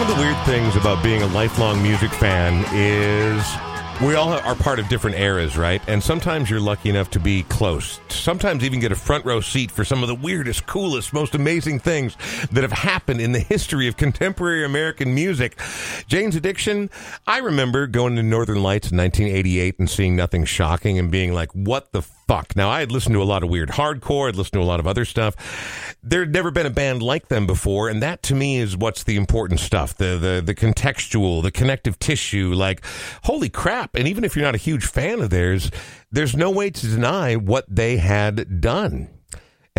One of the weird things about being a lifelong music fan is we all are part of different eras, right? And sometimes you're lucky enough to be close. Sometimes even get a front row seat for some of the weirdest, coolest, most amazing things that have happened in the history of contemporary American music. Jane's Addiction, I remember going to Northern Lights in 1988 and seeing nothing shocking and being like, what the fuck? Now, I had listened to a lot of weird hardcore, I'd listened to a lot of other stuff. There had never been a band like them before, and that to me is what's the important stuff the, the, the contextual, the connective tissue. Like, holy crap. And even if you're not a huge fan of theirs, there's no way to deny what they had done.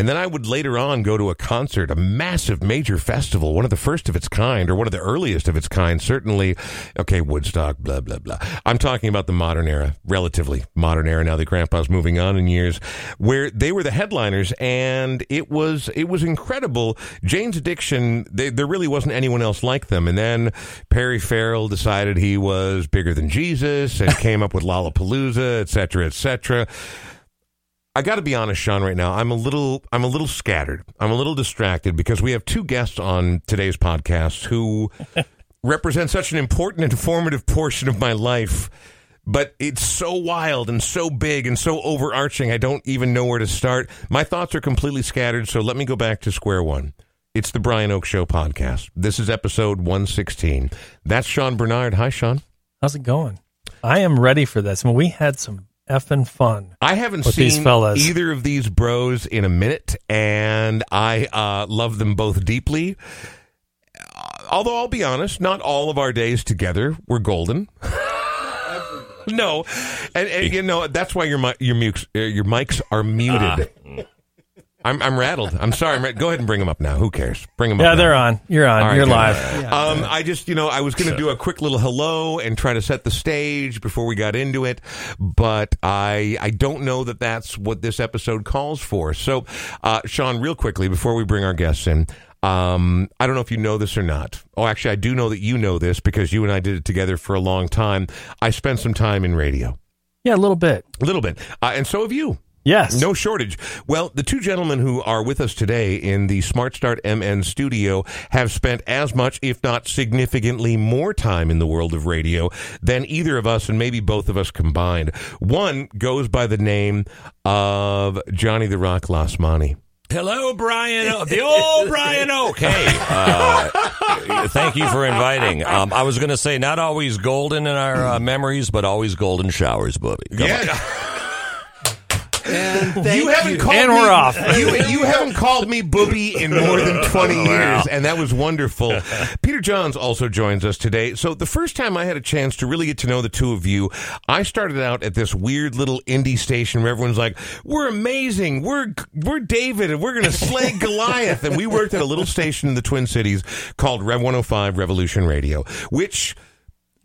And then I would later on go to a concert, a massive major festival, one of the first of its kind, or one of the earliest of its kind, certainly. Okay, Woodstock, blah, blah, blah. I'm talking about the modern era, relatively modern era now that Grandpa's moving on in years, where they were the headliners, and it was it was incredible. Jane's Addiction, they, there really wasn't anyone else like them. And then Perry Farrell decided he was bigger than Jesus and came up with Lollapalooza, et cetera, et cetera. I got to be honest, Sean. Right now, I'm a little, I'm a little scattered. I'm a little distracted because we have two guests on today's podcast who represent such an important and informative portion of my life. But it's so wild and so big and so overarching. I don't even know where to start. My thoughts are completely scattered. So let me go back to square one. It's the Brian Oake Show podcast. This is episode 116. That's Sean Bernard. Hi, Sean. How's it going? I am ready for this. I mean, we had some effing fun. I haven't with seen these fellas. either of these bros in a minute, and I uh, love them both deeply. Uh, Although I'll be honest, not all of our days together were golden. no, and, and you know that's why your your mutes uh, your mics are muted. I'm I'm rattled. I'm sorry. I'm ra- Go ahead and bring them up now. Who cares? Bring them up. Yeah, now. they're on. You're on. All right, You're good. live. Um, I just, you know, I was going to do a quick little hello and try to set the stage before we got into it, but I, I don't know that that's what this episode calls for. So, uh, Sean, real quickly before we bring our guests in, um, I don't know if you know this or not. Oh, actually, I do know that you know this because you and I did it together for a long time. I spent some time in radio, Yeah, a little bit. a little bit, uh, and so have you. Yes. No shortage. Well, the two gentlemen who are with us today in the Smart Start MN studio have spent as much, if not significantly more time in the world of radio than either of us and maybe both of us combined. One goes by the name of Johnny the Rock Lasmani. Hello, Brian. O- The old Brian Oake. Hey, uh, thank you for inviting. Um, I was going to say not always golden in our uh, memories, but always golden showers, Bubby. Come on. And thank you haven't called And me, we're off. You, you haven't called me booby in more than 20 years, and that was wonderful. Peter Johns also joins us today. So the first time I had a chance to really get to know the two of you, I started out at this weird little indie station where everyone's like, "We're amazing. We're we're David, and we're going to slay Goliath." And we worked at a little station in the Twin Cities called Rev 105 Revolution Radio, which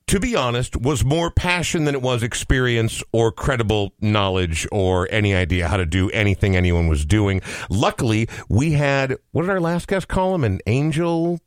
to be honest, was more passion than it was experience or credible knowledge or any idea how to do anything anyone was doing. Luckily, we had, what did our last guest call him? An angel?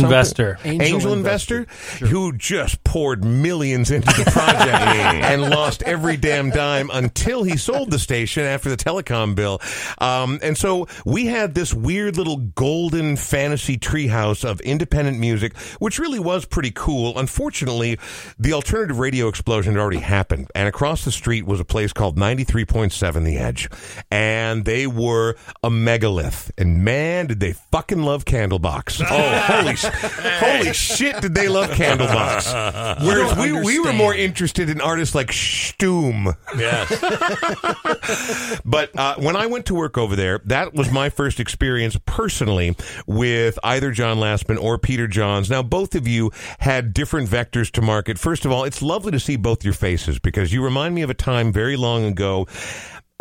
Something? Investor. Angel, Angel investor, who just poured millions into the project and lost every damn dime until he sold the station after the telecom bill. Um, and so we had this weird little golden fantasy treehouse of independent music, which really was pretty cool. Unfortunately, the alternative radio explosion had already happened, and across the street was a place called 93.7 The Edge, and they were a megalith. And man, did they fucking love Candlebox! Oh, holy, sh- holy shit, did they love Candlebox? Whereas we, we were more interested in artists like Stoom. Yes. But uh, when I went to work over there, that was my first experience personally with either John Lastman or Peter Johns. Now, both of you had different vectors to market. First of all, it's lovely to see both your faces because you remind me of a time very long ago.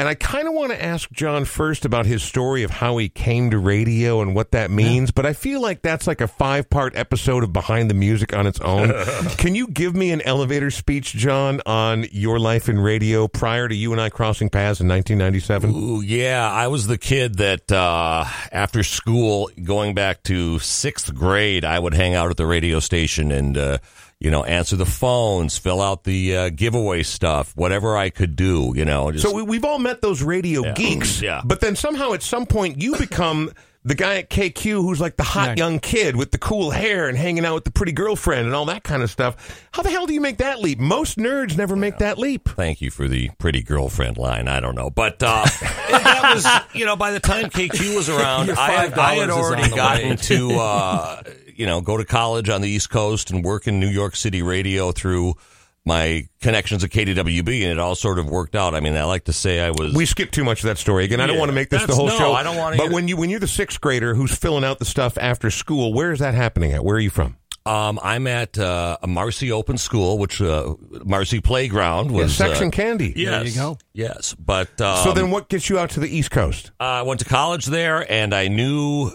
And I kind of want to ask John first about his story of how he came to radio and what that means. But I feel like that's like a five part episode of Behind the Music on its own. Can you give me an elevator speech, John, on your life in radio prior to you and I crossing paths in 1997? Ooh, yeah, I was the kid that uh, after school, going back to sixth grade, I would hang out at the radio station and, uh, you know, answer the phones, fill out the uh, giveaway stuff, whatever I could do, you know. Just, So we, we've all met those radio geeks, Yeah. But then somehow at some point you become the guy at KQ who's like the hot Right. young kid with the cool hair and hanging out with the pretty girlfriend and all that kind of stuff. How the hell do you make that leap? Most nerds never make that leap. Thank you for the pretty girlfriend line. I don't know, but uh, that was you know by the time KQ was around, I had, I $5 had already on the gotten to uh, you know go to college on the East Coast and work in New York City radio through my connections at KDWB, and it all sort of worked out. I mean, I like to say I was We skipped too much of that story. Again, I don't Yeah, want to make this the whole no, show. I don't wanna But either. when you when you're the sixth grader who's filling out the stuff after school, where is that happening at? Where are you from? Um, I'm at uh, a Marcy Open School, which uh, Marcy Playground was yeah, Section uh, Candy. Yes, There you go. Yes, but um, So then, what gets you out to the East Coast? I went to college there, and I knew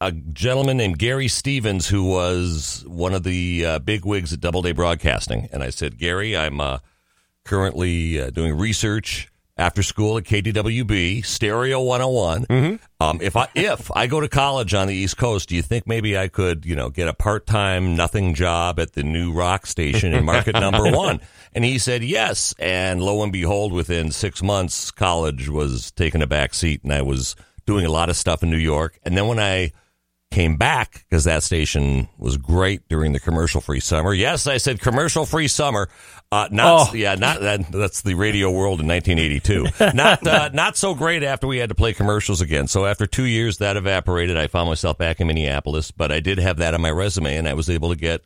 a gentleman named Gary Stevens who was one of the uh, big wigs at Doubleday Broadcasting. And I said, Gary, I'm uh, currently uh, doing research after school at KDWB, Stereo 101. Um, if I if I go to college on the East Coast, do you think maybe I could, you know, get a part time nothing job at the new rock station in market number one? And he said yes. And lo and behold, within six months, college was taking a back seat, and I was doing a lot of stuff in New York. And then when I came back because that station was great during the commercial free summer. Yes, I said commercial free summer. Uh, not Oh. yeah, not that. That's the radio world in 1982. not uh, not so great after we had to play commercials again. So after two years, that evaporated. I found myself back in Minneapolis, but I did have that on my resume, and I was able to get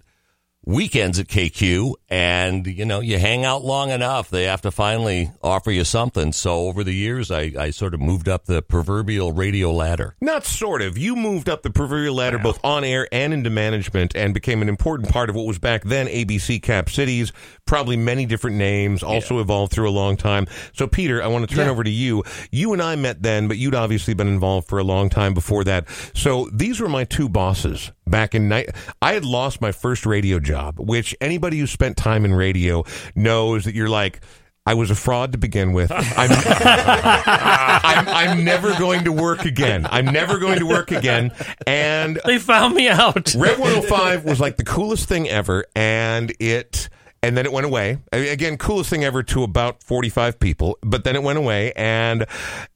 weekends at KQ and you know you hang out long enough they have to finally offer you something so over the years I, I sort of moved up the proverbial radio ladder Not sort of. You moved up the proverbial ladder both on air and into management and became an important part of what was back then ABC Cap Cities, probably many different names, also evolved through a long time. So, Peter, I want to turn Yeah. over to you. You and I met then, but you'd obviously been involved for a long time before that. So, these were my two bosses back in night. I had lost my first radio job, which anybody who spent time in radio knows that you're like, I was a fraud to begin with. I'm, I'm, I'm never going to work again. I'm never going to work again. And They found me out. Rev 105 was like the coolest thing ever, and it. And then it went away. Again, coolest thing ever to about 45 people, but then it went away and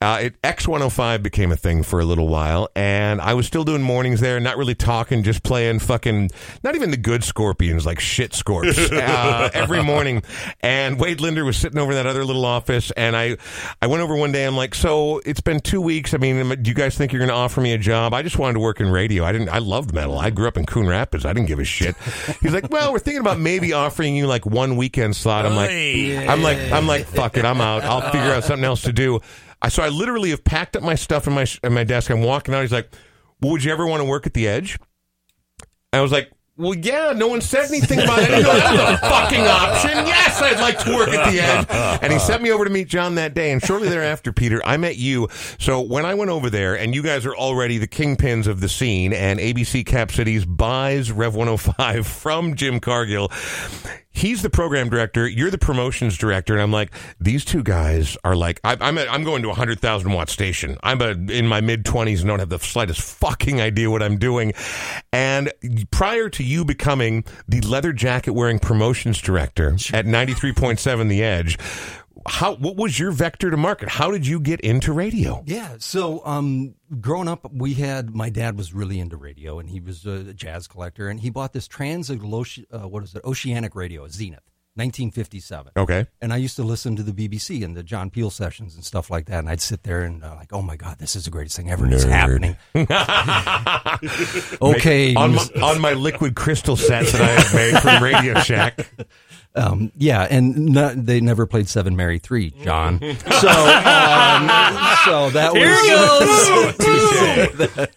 uh, it, X105 became a thing for a little while. And I was still doing mornings there, not really talking, just playing fucking, not even the good scorpions, like shit scorps uh, every morning. And Wade Linder was sitting over in that other little office. And I, I went over one day. And I'm like, so it's been two weeks. I mean, do you guys think you're going to offer me a job? I just wanted to work in radio. I didn't, I loved metal. I grew up in Coon Rapids. I didn't give a shit. He's like, well, we're thinking about maybe offering you like one weekend slot. I'm like. I'm like, I'm like, fuck it. I'm out. I'll figure out something else to do. I, so I literally have packed up my stuff in my, in my desk. I'm walking out. He's like, well, would you ever want to work at the edge? I was like, well, yeah, no one said anything about it. I didn't know that a fucking option. Yes, I'd like to work at the edge. And he sent me over to meet John that day. And shortly thereafter, Peter, I met you. So when I went over there, and you guys are already the kingpins of the scene, and ABC Cap Cities buys Rev 105 from Jim Cargill. He's the program director. You're the promotions director, and I'm like, these two guys are like, I, I'm a, I'm going to a hundred thousand watt station. I'm a, in my mid twenties and don't have the slightest fucking idea what I'm doing. And prior to you becoming the leather jacket wearing promotions director at 93.7 The Edge, how what was your vector to market? How did you get into radio? Yeah. So, um, growing up, we had my dad was really into radio, and he was a jazz collector, and he bought this Transoceanic, uh, what is it, Oceanic Radio, a Zenith, 1957. Okay. And I used to listen to the BBC and the John Peel sessions and stuff like that, and I'd sit there and uh, like, oh my god, this is the greatest thing ever. and It's happening. okay. On my, on my liquid crystal set that I have made from Radio Shack. Um, yeah, and they never played Seven Mary Three, John. So, um, so that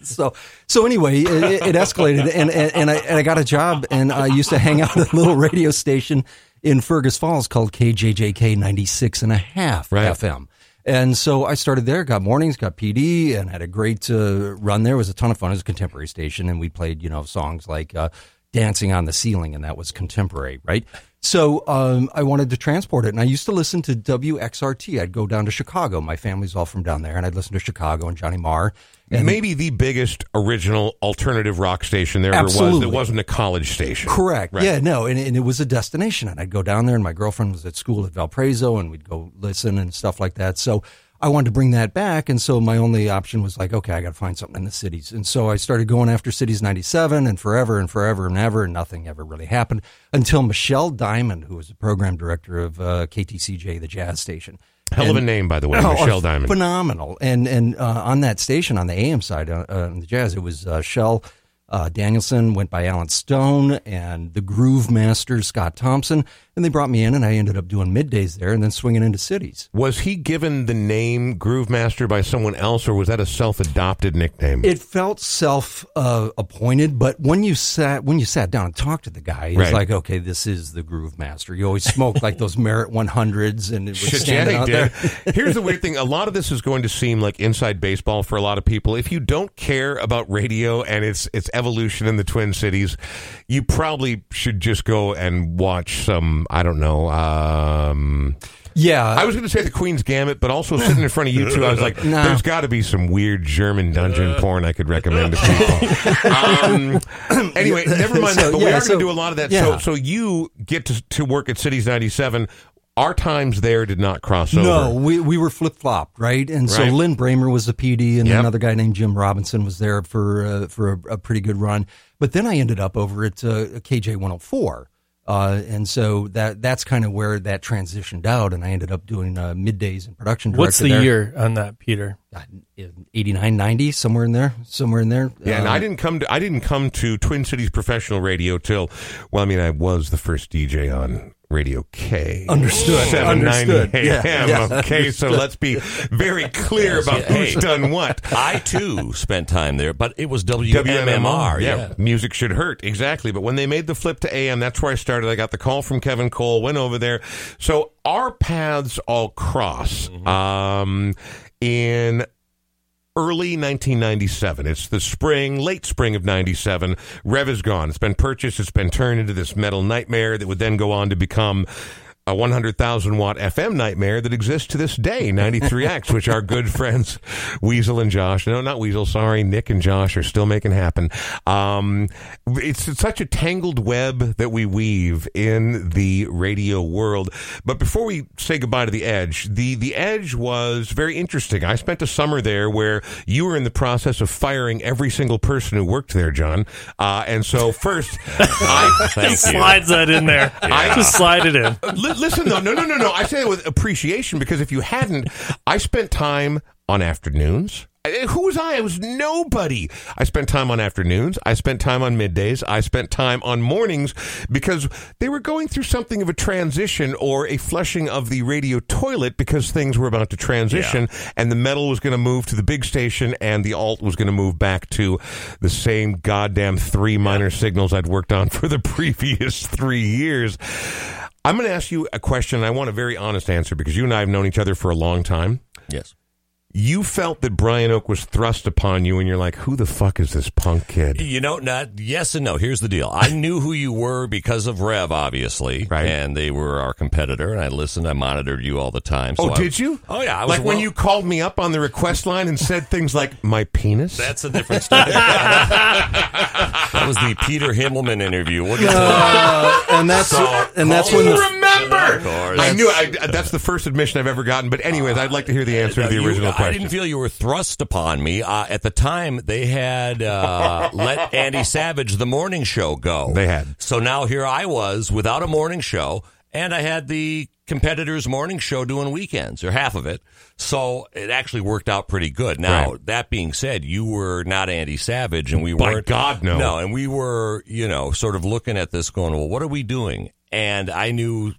was so. So anyway, it, it escalated, and, and and I and I got a job, and I used to hang out at a little radio station in Fergus Falls called KJJK ninety six and a half Right. FM. And so I started there, got mornings, got PD, and had a great uh, run there. It was a ton of fun. It was a contemporary station, and we played, you know, songs like uh, "Dancing on the Ceiling," and that was contemporary, right? So um, I wanted to transport it, and I used to listen to WXRT. I'd go down to Chicago. My family's all from down there, and I'd listen to Chicago and Johnny Marr. And Maybe the biggest original alternative rock station there ever was Absolutely. that wasn't a college station. Correct. Right. Yeah, no, and, and it was a destination, and I'd go down there, and my girlfriend was at school at Valparaiso, and we'd go listen and stuff like that. So I wanted to bring that back, and so my only option was like, okay, I got to find something in the cities, and so I started going after Cities '97 and forever and forever and ever, and nothing ever really happened until Michelle Diamond, who was the program director of uh, KTCJ, the jazz station. Hell of a name, by the way, Oh, Michelle uh, Diamond. Phenomenal. And and uh, on that station, on the AM side, uh, uh, on the jazz, it was uh, Shell uh, Danielson, went by Alan Stone, and the Groove Master, Scott Thompson. And they brought me in, and I ended up doing middays there and then swinging into cities. Was he given the name Groove Master by someone else, or was that a self-adopted nickname? It felt self uh, appointed, but when you sat when you sat down and talked to the guy, it's Right. like, okay, this is the Groove Master. You always smoked like those Merit 100s, and it was standing out he there. Here's the weird thing: a lot of this is going to seem like inside baseball for a lot of people. If you don't care about radio and its its evolution in the Twin Cities, you probably should just go and watch some. I don't know. Um, Yeah, I was going to say the Queen's Gambit, but also sitting in front of you two, I was like, No. "There's got to be some weird German dungeon porn I could recommend to people." um, anyway, never mind So, that. But we are so- going to do a lot of that. So, so you get to to work at Cities ninety seven. Our times there did not cross over. No, we, we were flip flopped, right? And so Right. Lynn Bramer was the PD, and Yep. another guy named Jim Robinson was there for uh, for a, a pretty good run. But then I ended up over at uh, KJ 104. Uh, and so that that's kind of where that transitioned out, and I ended up doing uh, middays and production. What's the there. year on that, Peter? God, 89, 90, somewhere in there, somewhere in there. Yeah, and Uh, I didn't come to I didn't come to Twin Cities professional radio till well, I mean, I was the first DJ on Radio K. Understood. 790 Understood. AM. Yeah, yeah. Okay, so let's be very clear about who's Hey. done what. I too spent time there, but it was WMMR. yeah. Music should hurt. Exactly. But when they made the flip to AM, that's where I started. I got the call from Kevin Cole, went over there. So our paths all cross um, in early 1997. It's the spring, late spring of 97. Rev is gone. It's been purchased. It's been turned into this metal nightmare that would then go on to become a 100,000 watt FM nightmare that exists to this day, 93X, which our good friends Weasel and Josh, no, not Weasel, sorry, Nick and Josh are still making happen. Um, it's, it's such a tangled web that we weave in the radio world. But before we say goodbye to the Edge, the, the Edge was very interesting. I spent a summer there where you were in the process of firing every single person who worked there, John. Uh, and so first, I, Thank you. Slides that in there. I- Just slide it in. Li- listen though, no, no, no, no. I say it with appreciation because if you hadn't, I spent time on afternoons. Who was I? I was nobody. I spent time on afternoons. I spent time on middays. I spent time on mornings because they were going through something of a transition or a flushing of the radio toilet because things were about to transition and the metal was going to move to the big station and the alt was going to move back to the same goddamn three minor signals I'd worked on for the previous three years. I'm going to ask you a question. I want a very honest answer because you and I have known each other for a long time. Yes. You felt that Brian Oake was thrust upon you, and you're like, "Who the fuck is this punk kid?" You know, not yes and no. Here's the deal. I knew who you were because of Rev, obviously, Right. And they were our competitor, and I listened. I monitored you all the time. So oh, I- did you? Oh yeah. I was like when you called me up on the request line and said things like "my penis." That's a different story. that was the Peter Himmelman interview. What did uh, and that's and that's when you the remember. Of course. I knew. I, that's the first admission I've ever gotten. But anyways, I'd like to hear the answer to the You- original I didn't feel you were thrust upon me. Uh, at the time, they had uh, let Andy Savage the morning show go. They had. So now here I was without a morning show, and I had the competitor's morning show doing weekends or half of it. So it actually worked out pretty good. Now Right. that being said, you were not Andy Savage, and we By weren't. God, no. No, and we were, you know, sort of looking at this, going, "Well, what are we doing?" And I knew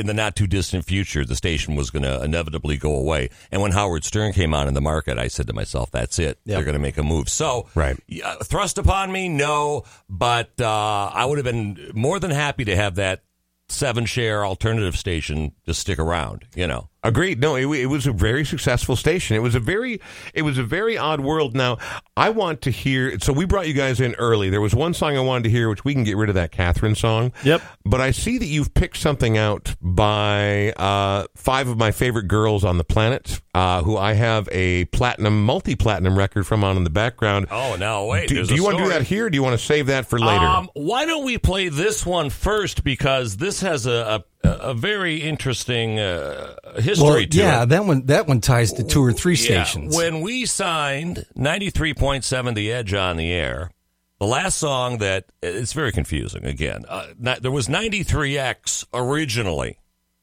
in the not too distant future, the station was going to inevitably go away. And when Howard Stern came on in the market, I said to myself, "That's it. They're going to make a move." So, Right. thrust upon me, no, but uh, I would have been more than happy to have that seven share alternative station just stick around. You know, Agreed. No, it, it was a very successful station. It was a very, it was a very odd world. Now, I want to hear. So we brought you guys in early. There was one song I wanted to hear, which we can get rid of that Catherine song. Yep. But I see that you've picked something out by uh, five of my favorite girls on the planet, uh, who I have a platinum, multi-platinum record from on in the background. Oh, no, wait, Do, do you want to do that here? Or do you want to save that for later? Um, why don't we play this one first because this has a, a, a very interesting uh, history Well, to yeah, it. that one that one ties to two or three Yeah, stations. When we signed 93.7 The Edge on the air, the last song that it's very confusing again. Uh, not, there was 93X originally,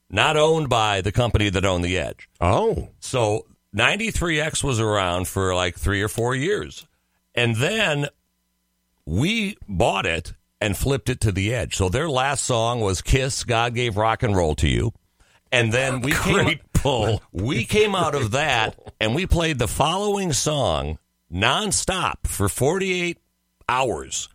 not owned by the company that owned The Edge. Oh, So 93X was around for like three or four years. And then we bought it and flipped it to the edge. So their last song was Kiss, God Gave Rock and Roll to You. And then we came, Great pull. we came out of that and we played the following song nonstop for 48 hours.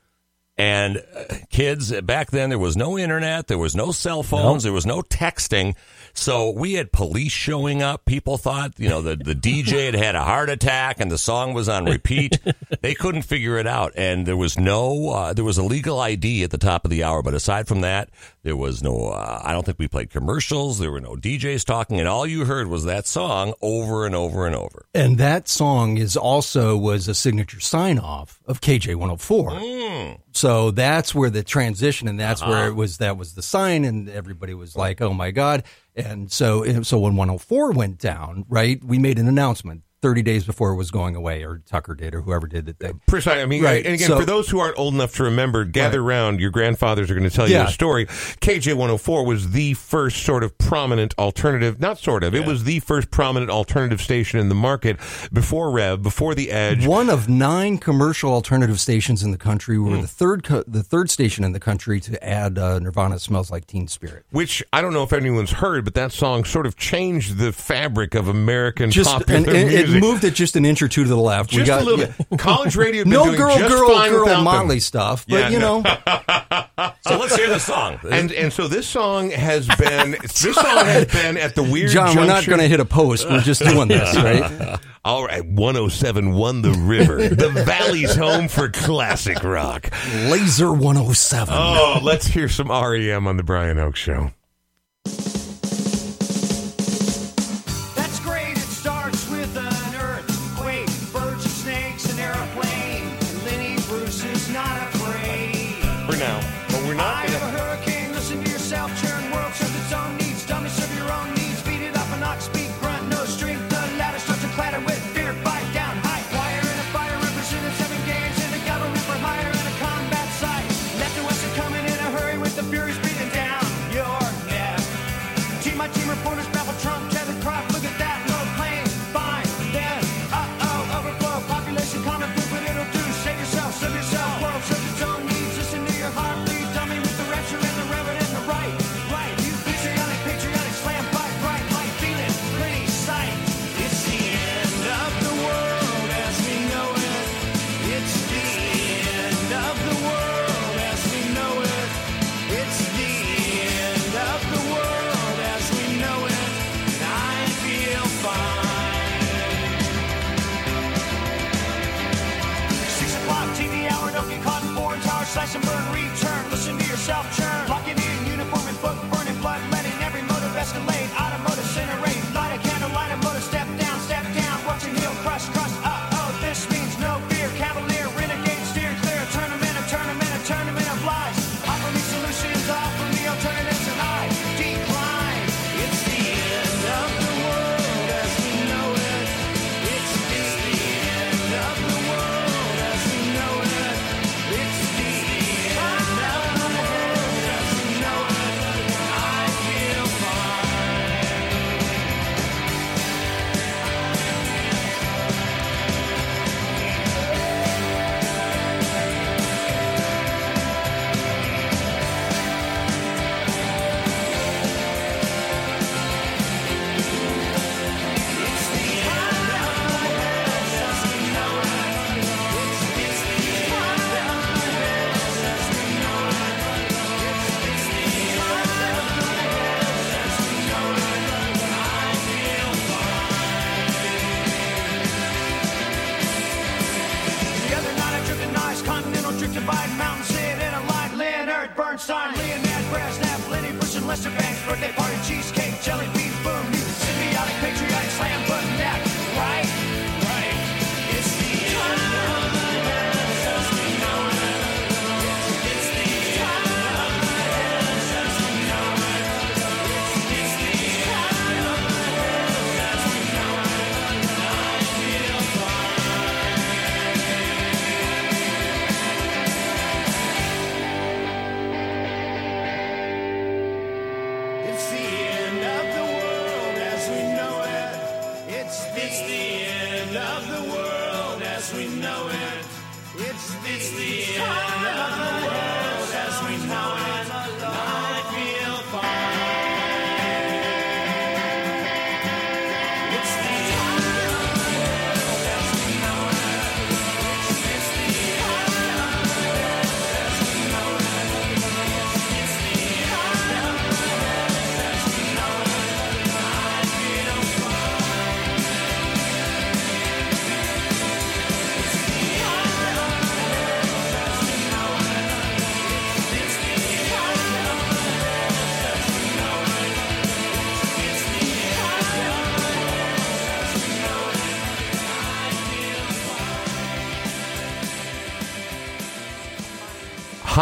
And uh, kids, back then there was no internet, there was no cell phones, there was no texting. So we had police showing up. People thought, you know, the, the DJ had had a heart attack and the song was on repeat. they couldn't figure it out. And there was no, uh, there was a legal ID at the top of the hour. But aside from that, there was no, uh, I don't think we played commercials. There were no DJs talking. And all you heard was that song over and over and over. and that song is also was a signature sign off of KJ 104. So that's where the transition and that's where it was that was the sign and everybody was like, "Oh my god." And so so when 104 went down, right? We made an announcement 30 days before it was going away or Tucker did or whoever did the thing. Precise. I mean, Right, and again, so- for those who aren't old enough to remember, gather round. Your grandfathers are going to tell you Yeah. a story. KJ 104 was the first sort of prominent alternative, not sort of, it was the first prominent alternative station in the market before Rev, before The Edge. One of nine commercial alternative stations in the country. We were the third co- the third station in the country to add uh, Nirvana smells like Teen Spirit. Which I don't know if anyone's heard, but that song sort of changed the fabric of American Just popular and, and music. it moved it just an inch or two to the left. just a little bit. College radio had been no doing girl, just girl, fine girl, without Motley them. stuff, but Yeah, you no. know, So let's hear the song. And and so this song has been this song has been at the weird. John, we're not going to hit a post. We're just doing this, right? All right, 107 won the river. the valley's home for classic rock. Laser 107. Oh, let's hear some REM on the Brian Oake Show.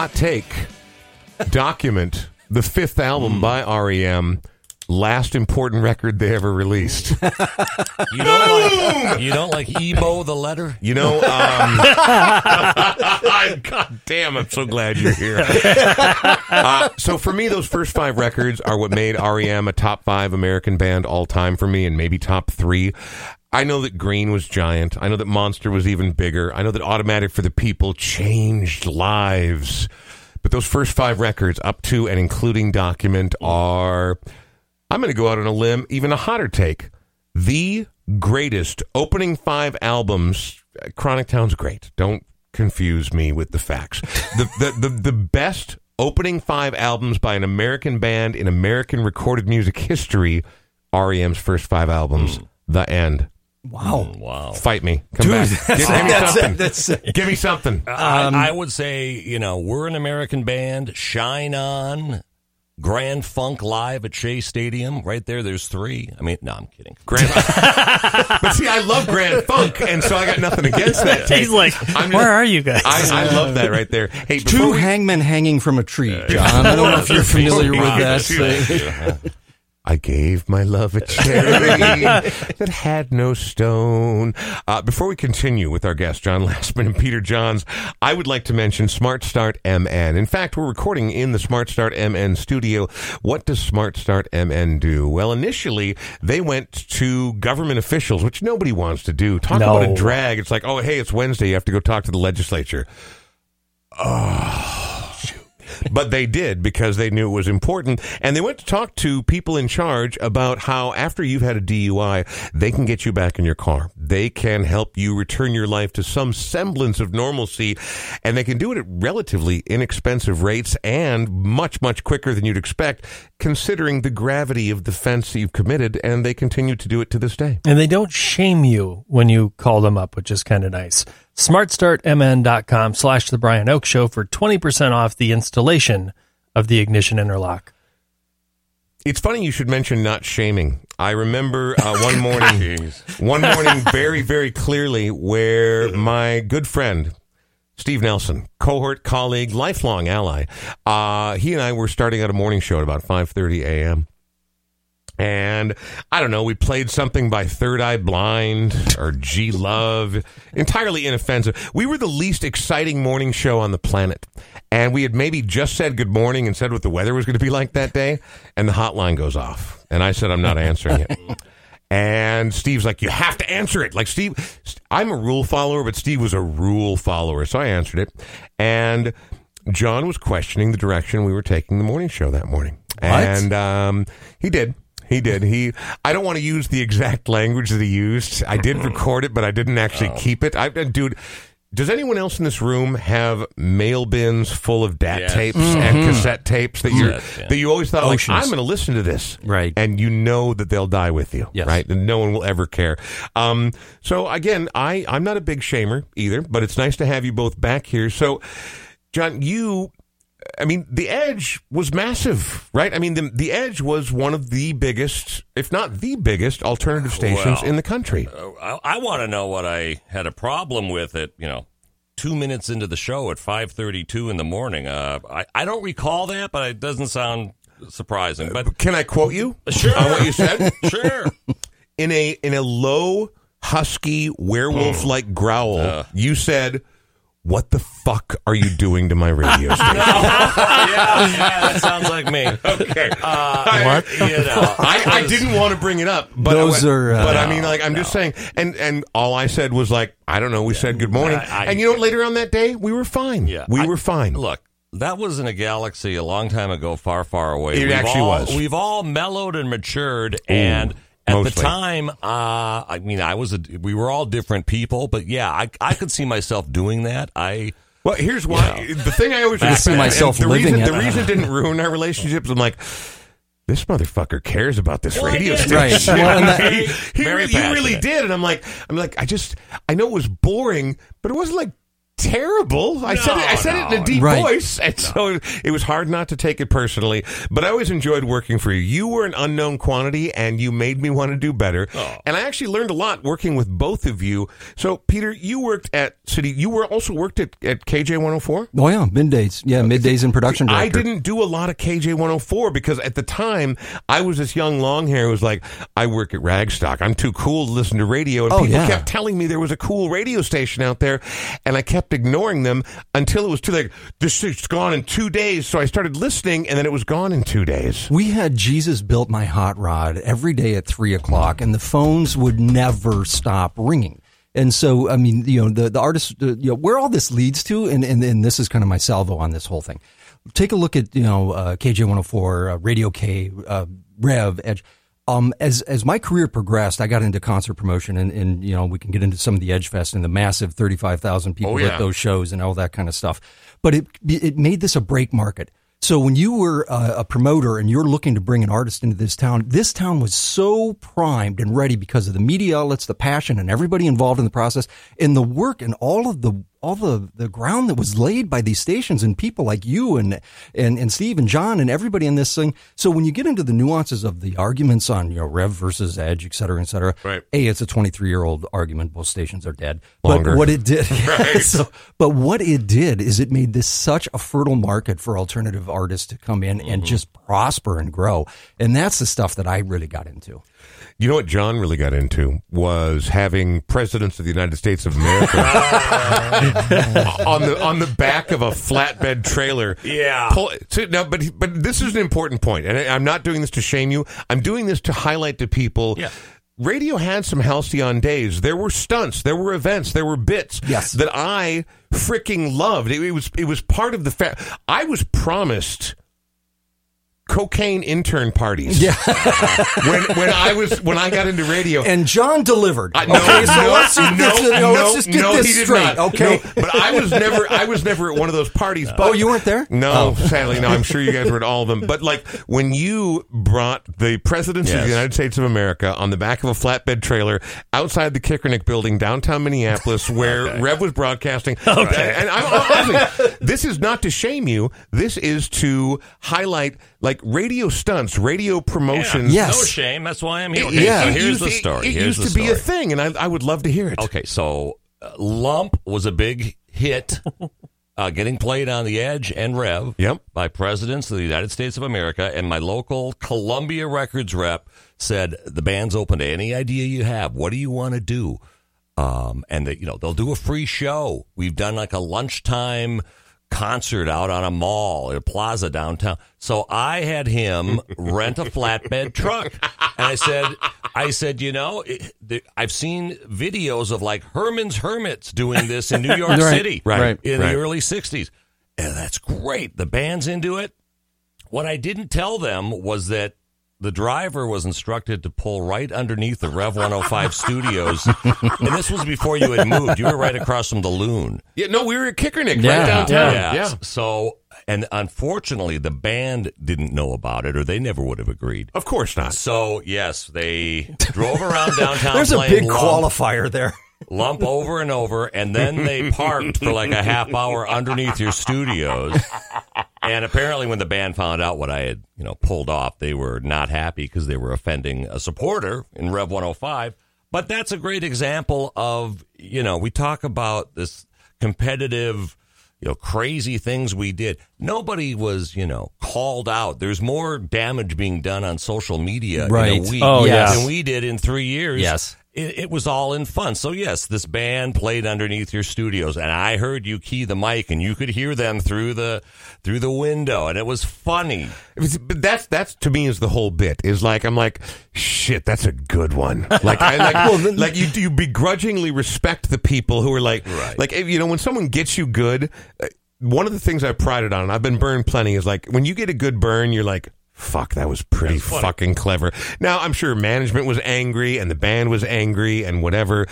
Hot take. Document the fifth album by REM. Last important record they ever released. You don't like you don't like E-Bow the letter? You know, um, God damn, I'm so glad you're here. Uh, so for me, those first five records are what made REM a top five American band all time for me, and maybe top three. I know that Green was giant. I know that Monster was even bigger. I know that Automatic for the People changed lives. But those first five records, up to and including Document, are, I'm going to go out on a limb, even a hotter take. The greatest opening five albums. Chronic Town's great. Don't confuse me with the facts. The, the, the, the best opening five albums by an American band in American recorded music history, REM's first five albums, hmm. The End. Wow. Mm, wow. Fight me. Come Dude, back. Give, give me that's- something. that's- give me something. I, um, I would say, you know, we're an American band. Shine on. Grand Funk live at Shea Stadium. Right there, there's three. I mean, no, I'm kidding. Grand. but see, I love Grand Funk, and so I got nothing against that. He's like, I'm where just- are you guys? I, I love that right there. Hey, Two we- hangmen hanging from a tree, uh, John. I don't know if you're familiar with that. I gave my love a cherry that had no stone. Uh, before we continue with our guests, John Lastman and Peter Johns, I would like to mention Smart Start MN. In fact, we're recording in the Smart Start MN studio. What does Smart Start MN do? Well, initially, they went to government officials, which nobody wants to do. Talk No. about a drag. It's like, oh, hey, it's Wednesday. You have to go talk to the legislature. but they did because they knew it was important. And they went to talk to people in charge about how after you've had a DUI, they can get you back in your car. They can help you return your life to some semblance of normalcy. And they can do it at relatively inexpensive rates and much, much quicker than you'd expect, considering the gravity of the offense you've committed. And they continue to do it to this day. and they don't shame you when you call them up, which is kind of nice. SmartStartMN.com slash The Brian Oake Show for 20% off the installation of the ignition interlock. It's funny you should mention not shaming. I remember uh, one morning, one morning very, very clearly where my good friend Steve Nelson, cohort colleague, lifelong ally, uh, he and I were starting out a morning show at about five thirty a.m. And I don't know, we played something by Third Eye Blind or G Love, entirely inoffensive. We were the least exciting morning show on the planet. And we had maybe just said good morning and said what the weather was going to be like that day. And the hotline goes off. And I said, I'm not answering it. And Steve's like, you have to answer it. Like Steve, I'm a rule follower, but Steve was a rule follower. So I answered it. And John was questioning the direction we were taking the morning show that morning. And um, he did. He did. He. I don't want to use the exact language that he used. I did record it, but I didn't actually keep it. I've done. dude. Does anyone else in this room have mail bins full of DAT Yes. tapes and cassette tapes that you Yes, yeah. that you always thought, like, I'm going to listen to this, Right. And you know that they'll die with you, Yes. right? And no one will ever care. Um, so again, I I'm not a big shamer either, but it's nice to have you both back here. So, John, you I mean, the Edge was massive, right? I mean, the, the Edge was one of the biggest, if not the biggest, alternative stations Well, in the country. Uh, I, I want to know what I had a problem with it. You know, two minutes into the show at five thirty-two in the morning. Uh, I I don't recall that, but it doesn't sound surprising. But uh, Can I quote you uh, Sure. on what you said? sure, in a in a low, husky, werewolf-like mm. growl, you said, what the fuck are you doing to my radio station? yeah, yeah, that sounds like me. okay. What the You know, I, I didn't want to bring it up, but Those are, uh, but I mean, like, I'm just saying, and and all I said was like, I don't know. We said good morning, I- I- and you know, later on that day, we were fine. Yeah, we I- were fine. Look, that was in a galaxy a long time ago, far, far away. It We've actually all- was. We've all mellowed and matured, and at mostly. the time, uh, I mean, I was a, we were all different people, but yeah, I I could see myself doing that. I Well, here's why. The thing I always I see myself the living reason. The reason it didn't ruin our relationships. I'm like, this motherfucker cares about this Well, radio station. Right. Well, that- he, he Very really, you really did, and I'm like, I'm like, I just, I know it was boring, but it wasn't like terrible. I said it. I said it in a deep Right. voice, and so it was hard not to take it personally. But I always enjoyed working for you. You were an unknown quantity, and you made me want to do better. Oh. And I actually learned a lot working with both of you. So, Peter, you worked at City. You were also worked at, at KJ 104. Oh yeah, middays. Yeah, middays in production director. I didn't do a lot of KJ 104 because at the time I was this young long hair who was like, I work at Ragstock. I'm too cool to listen to radio. And Oh, people yeah. kept telling me there was a cool radio station out there. And I kept ignoring them until it was too late. this is gone in two days. So I started listening and then it was gone in two days. We had Jesus built my hot rod every day at three o'clock, and the phones would never stop ringing. And so, I mean, you know, the the artist, you know, where all this leads to, and, and and this is kind of my salvo on this whole thing. Take a look at you know uh, KJ one hundred four, uh, Radio K, uh, Rev, Edge. Um, as as my career progressed, I got into concert promotion, and, and you know we can get into some of the Edge Fest and the massive thirty five thousand people Oh, yeah. at those shows and all that kind of stuff. But it it made this a break market. So when you were a, a promoter and you're looking to bring an artist into this town, this town was so primed and ready because of the media outlets, the passion, and everybody involved in the process, and the work and all of the all the the ground that was laid by these stations and people like you and and and Steve and John and everybody in this thing. So when you get into the nuances of the arguments on you know Rev versus Edge, et cetera, et cetera, Right. a it's a 23 year old argument. Both stations are dead. Longer. But what it did, Right. so, but what it did is it made this such a fertile market for alternative artists to come in and mm-hmm. just prosper and grow. And that's the stuff that I really got into. You know what John really got into was having presidents of the United States of America on the on the back of a flatbed trailer. Yeah. Pull, so now, but but this is an important point, and I- I'm not doing this to shame you. I'm doing this to highlight to people. Yeah. Radio had some halcyon days. There were stunts, there were events, there were bits Yes. that I freaking loved. It, it was it was part of the fa- I was promised cocaine intern parties. Yeah. when when I was when I got into radio. And John delivered. I- no, okay, so no, let's just, no, let's, no, no, let's just get no, this he did straight. not. Okay. No, but I was never, I was never at one of those parties. Oh, but Oh, you weren't there? No, oh. sadly, no. I'm sure you guys were at all of them. But like when you brought the presidents of the United States of America on the back of a flatbed trailer outside the Kickernick building downtown Minneapolis, where Rev was broadcasting. Okay, and I'm honestly, this is not to shame you. This is to highlight like radio stunts, radio promotions. Yes. No shame. That's why I'm here. Okay, Yeah. so here's used- the story. It, here's used to be a thing, and I, I would love to hear it. Okay, so uh, Lump was a big hit, uh, getting played on the Edge and Rev Yep. by presidents of the United States of America. And my local Columbia Records rep said, "The band's open to any idea you have. What do you want to do?" Um, and that you know they'll do a free show. We've done like a lunchtime concert out on a mall at a plaza downtown. So I had him rent a flatbed truck, and I said, I said, you know, it, the, I've seen videos of like Herman's Hermits doing this in New York Right, City, right, in right. the early '60s, and that's great. The band's into it. What I didn't tell them was that the driver was instructed to pull right underneath the Rev 105 studios. and this was before you had moved. You were right across from the Loon. Yeah, no, we were at Kickernick Yeah. right downtown. Yeah. Yeah. So, and unfortunately, the band didn't know about it or they never would have agreed. Of course not. So, yes, they drove around downtown. There's a big lump, qualifier there. lump over and over, and then they parked for like a half hour underneath your studios. And apparently, when the band found out what I had, you know, pulled off, they were not happy because they were offending a supporter in Rev 105. But that's a great example of, you know, we talk about this competitive, you know, crazy things we did. Nobody was, you know, called out. There's more damage being done on social media Right. in a week Oh, yes. than we did in three years. Yes. It, it was all in fun. So yes, this band played underneath your studios, and I heard you key the mic, and you could hear them through the through the window, and it was funny. It was- But that's that's to me is the whole bit. Is like I'm like, shit, that's a good one. Like I like well, like you you begrudgingly respect the people who are like Right. like you know when someone gets you good. uh, One of the things I prided on, and I've been burned plenty, is like when you get a good burn, you're like. Fuck, that was pretty fucking clever. Now I'm sure management was angry and the band was angry and whatever,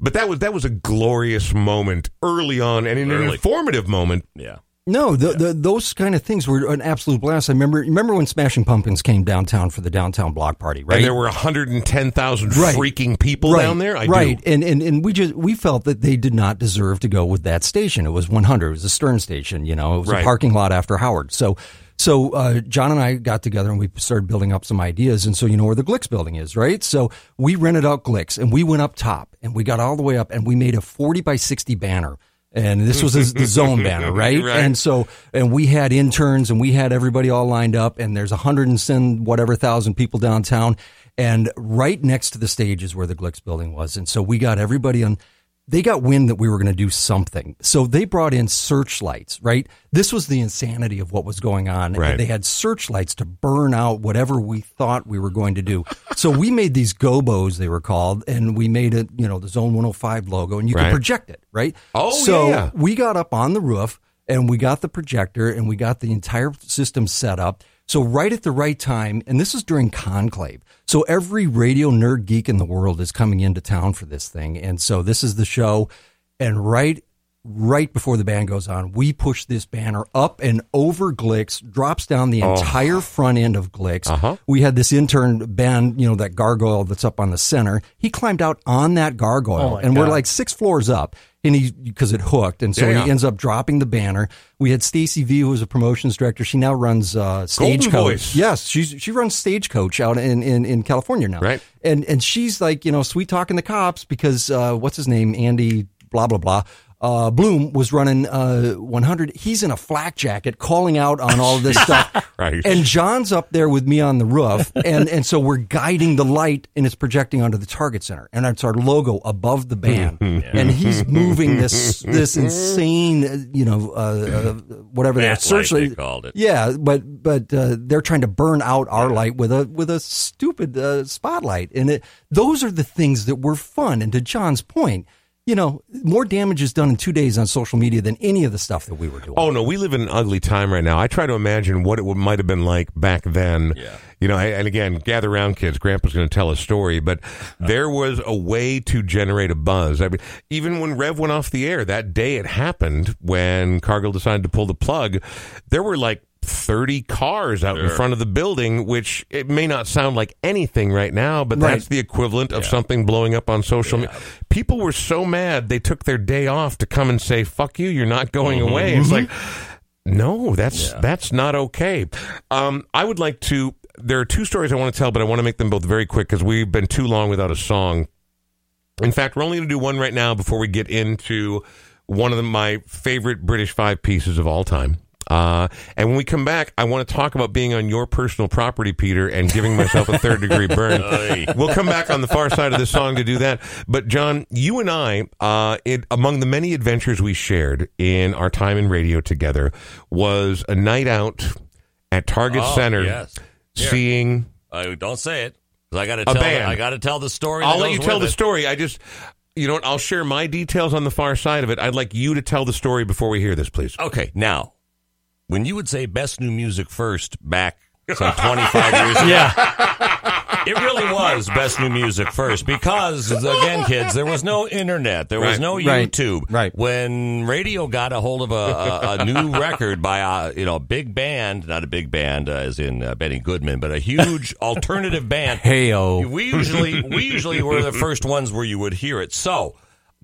but that was that was a glorious moment early on and an Early. informative moment. Yeah. No, the, the, those kind of things were an absolute blast. I remember remember when Smashing Pumpkins came downtown for the downtown block party, right? And there were 110,000 Right. freaking people right, down there. I right, do. and and and we just we felt that they did not deserve to go with that station. It was 100. It was a Stern station. You know, it was Right. a parking lot after Howard. So. So uh, John and I got together and we started building up some ideas. And so you know where the Glicks building is, right? So we rented out Glicks and we went up top and we got all the way up and we made a 40 by 60 banner. And this was the zone banner, right? Right. And so, and we had interns and we had everybody all lined up and there's a hundred and some whatever thousand people downtown. And right next to the stage is where the Glicks building was. And so we got everybody on, they got wind that we were going to do something. So they brought in searchlights, right? This was the insanity of what was going on. Right. They had searchlights to burn out whatever we thought we were going to do. so we made these gobos, they were called, and we made it, you know, the Zone 105 logo, and you Right. could project it, right? Oh, so yeah. we got up on the roof and we got the projector and we got the entire system set up. So right at the right time, and this is during conclave. So every radio nerd geek in the world is coming into town for this thing. And so this is the show. And right right before the band goes on, we push this banner up and over Glicks, drops down the entire front end of Glicks. Uh-huh. We had this intern, Ben, you know, that gargoyle that's up on the center. He climbed out on that gargoyle, Oh my and we're like six floors up. And he, because it hooked, and so Yeah, yeah. he ends up dropping the banner. We had Stacy V, who was a promotions director. She now runs uh, Stagecoach. Yes, she's she runs Stagecoach out in, in, in California now. Right. And and she's like, you know, sweet talking the cops because uh, what's his name, Andy, blah blah blah. Uh, Bloom was running uh, 100. He's in a flak jacket, calling out on all of this stuff. Right. And John's up there with me on the roof, and and so we're guiding the light, and it's projecting onto the target center, and it's our logo above the band, and he's moving this this insane, uh, you know, uh, uh, whatever that light, searchlight they called it. yeah, but but uh, they're trying to burn out our light with a with a stupid uh, spotlight, and it, those are the things that were fun. And to John's point, you know, more damage is done in two days on social media than any of the stuff that we were doing. Oh no, we live in an ugly time right now. I try to imagine what it might have been like back then. Yeah. You know, and again, gather around, kids. Grandpa's going to tell a story, but there was a way to generate a buzz. I mean, even when Rev went off the air that day, it happened when Cargill decided to pull the plug. There were like. 30 cars out in front of the building, which it may not sound like anything right now, but Right. that's the equivalent of something blowing up on social media. People were so mad they took their day off to come and say, fuck you, you're not going away. It's like, no, that's that's not okay. Um, I would like to. There are two stories I want to tell, but I want to make them both very quick because we've been too long without a song. In fact, we're only going to do one right now before we get into one of the, my favorite British five pieces of all time. Uh, and when we come back, I want to talk about being on your personal property, Peter, and giving myself a third degree burn. we'll come back on the far side of this song to do that. But John, you and I, uh, it, among the many adventures we shared in our time in radio together, was a night out at Target Oh, Center, yes. Seeing. Uh, don't say it. I got to tell. band. I got to tell the story. I'll let you tell the it. story. I just, you know what? I'll share my details on the far side of it. I'd like you to tell the story before we hear this, please. Okay, now, when you would say best new music first back some 25 years ago, Yeah. it really was best new music first because, again, kids, there was no internet, there was Right. no YouTube. Right. When radio got a hold of a, a, a new record by a you know big band, not a big band uh, as in uh, Benny Goodman, but a huge alternative band. Heyo. We usually we usually were the first ones where you would hear it. So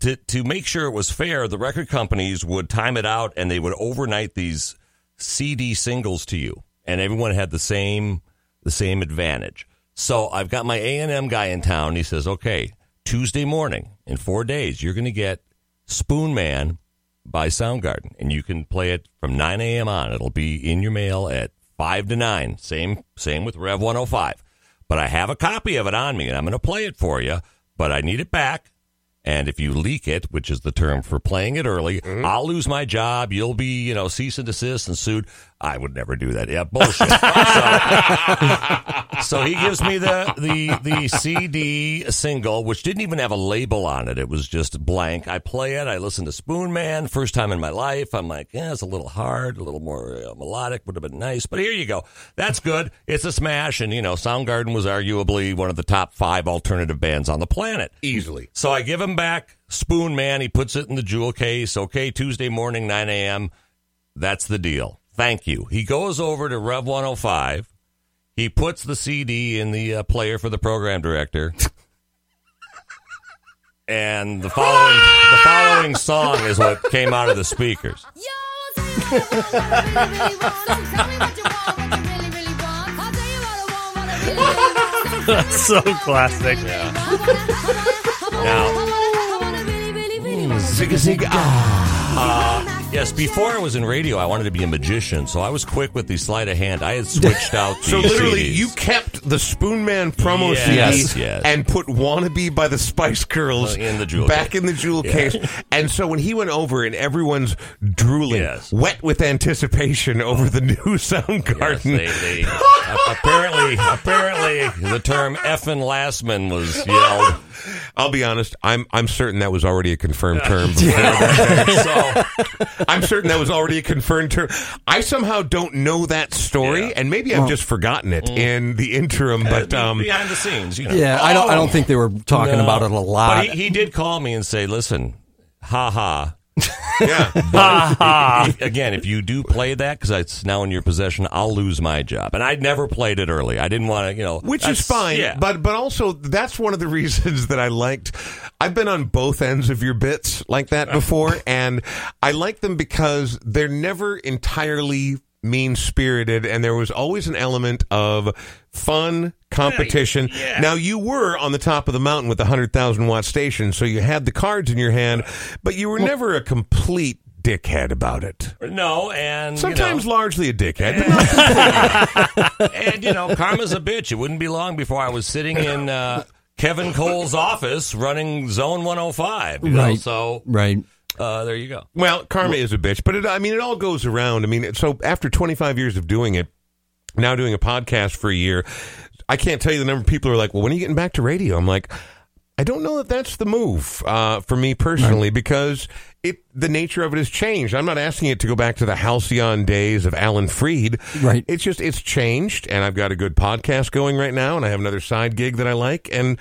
to to make sure it was fair, the record companies would time it out and they would overnight these CD singles to you, and everyone had the same the same advantage. So I've got my A and M guy in town. He says, "Okay, Tuesday morning in four days, you're going to get Spoonman by Soundgarden, and you can play it from 9 a.m. on. It'll be in your mail at five to nine. Same same with Rev 105. But I have a copy of it on me, and I'm going to play it for you. but I need it back. And if you leak it, which is the term for playing it early, Mm-hmm. I'll lose my job. You'll be, you know, cease and desist and sued. I would never do that. Yeah, bullshit. so, so he gives me the, the, the CD single, which didn't even have a label on it. It was just blank. I play it. I listen to Spoonman. First time in my life. I'm like, yeah, it's a little hard, a little more uh, melodic. Would have been nice. But here you go. That's good. It's a smash. And, you know, Soundgarden was arguably one of the top five alternative bands on the planet. Easily. So I give him back Spoonman. He puts it in the jewel case. Okay, Tuesday morning, 9 a.m. That's the deal. Thank you. He goes over to Rev 105. He puts the CD in the uh, player for the program director. and the following the following song is what came out of the speakers. That's so classic. Yeah. Now, Zigga zigga ah. Yes, before I was in radio, I wanted to be a magician, so I was quick with the sleight of hand. I had switched out the So literally, CDs. you kept the Spoonman promo Yes, CD yes. and put "Wannabe" by the Spice Girls Uh, in the jewel back case. in the jewel case. And so when he went over and everyone's drooling, Yes. wet with anticipation over the new Yes, Soundgarden. they, they, apparently, apparently, the term "effing lastman" was yelled. I'll be honest, I'm I'm certain that was already a confirmed term. Before that. So I'm certain that was already a confirmed term. I somehow don't know that story, Yeah. and maybe I've just forgotten it in the interim. But um, behind the scenes, you know. Yeah, I don't. I don't think they were talking No. about it a lot. But he, he did call me and say, "Listen, ha ha." Yeah, Again, if you do play that because it's now in your possession, I'll lose my job. And I'd never played it early. I didn't want to, you know, which is fine. Yeah. But but also that's one of the reasons that I liked. I've been on both ends of your bits like that uh-huh. before, and I like them because they're never entirely mean spirited, and there was always an element of fun competition. Yeah. Now you were on the top of the mountain with the hundred thousand watt station, so you had the cards in your hand, but you were never a complete dickhead about it. no, and Sometimes you know, largely a dickhead. but not and you know, karma's a bitch. It wouldn't be long before I was sitting in uh, Kevin Cole's office running Zone 105. You know? Right. So right. uh, there you go. Well, karma is a bitch, but it, I mean, it all goes around. I mean, so after 25 years of doing it, now doing a podcast for a year, I can't tell you the number of people who are like, well, when are you getting back to radio? I'm like, I don't know that that's the move uh, for me personally because it the nature of it has changed. I'm not asking it to go back to the halcyon days of Alan Freed. Right. It's just it's changed, and I've got a good podcast going right now, and I have another side gig that I like, and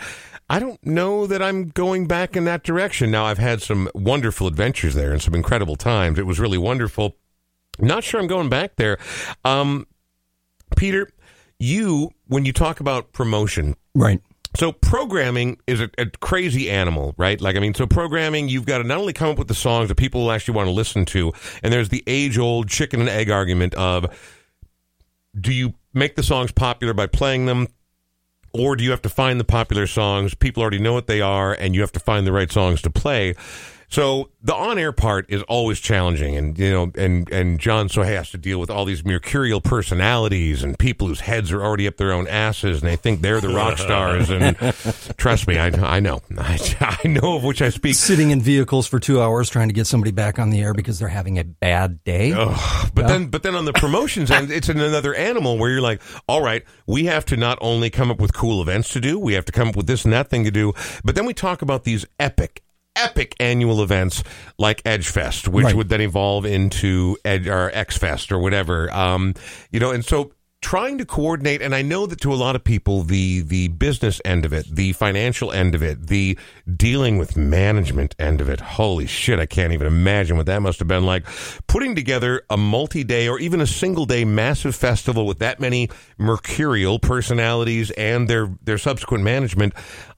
I don't know that I'm going back in that direction. Now I've had some wonderful adventures there and some incredible times. It was really wonderful. Not sure I'm going back there. Um, Peter, you when you talk about promotion, Right. so programming is a, a crazy animal, right? Like I mean, so programming, you've got to not only come up with the songs that people will actually want to listen to, and there's the age old chicken and egg argument of do you make the songs popular by playing them, or do you have to find the popular songs? People already know what they are, and you have to find the right songs to play. So the on-air part is always challenging, and you know, and and John so has to deal with all these mercurial personalities and people whose heads are already up their own asses, and they think they're the rock stars. And trust me, I I know, I, I know of which I speak. Sitting in vehicles for two hours trying to get somebody back on the air because they're having a bad day. Oh, But then, but then on the promotions end, it's another animal where you're like, all right, we have to not only come up with cool events to do, we have to come up with this and that thing to do, but then we talk about these epic, epic annual events like Edge Fest, which Right. would then evolve into Edge or X Fest or whatever. Um, you know, and so trying to coordinate and I know that to a lot of people the the business end of it, the financial end of it, the dealing with management end of it. Holy shit, I can't even imagine what that must have been like putting together a multi-day or even a single day massive festival with that many mercurial personalities and their their subsequent management.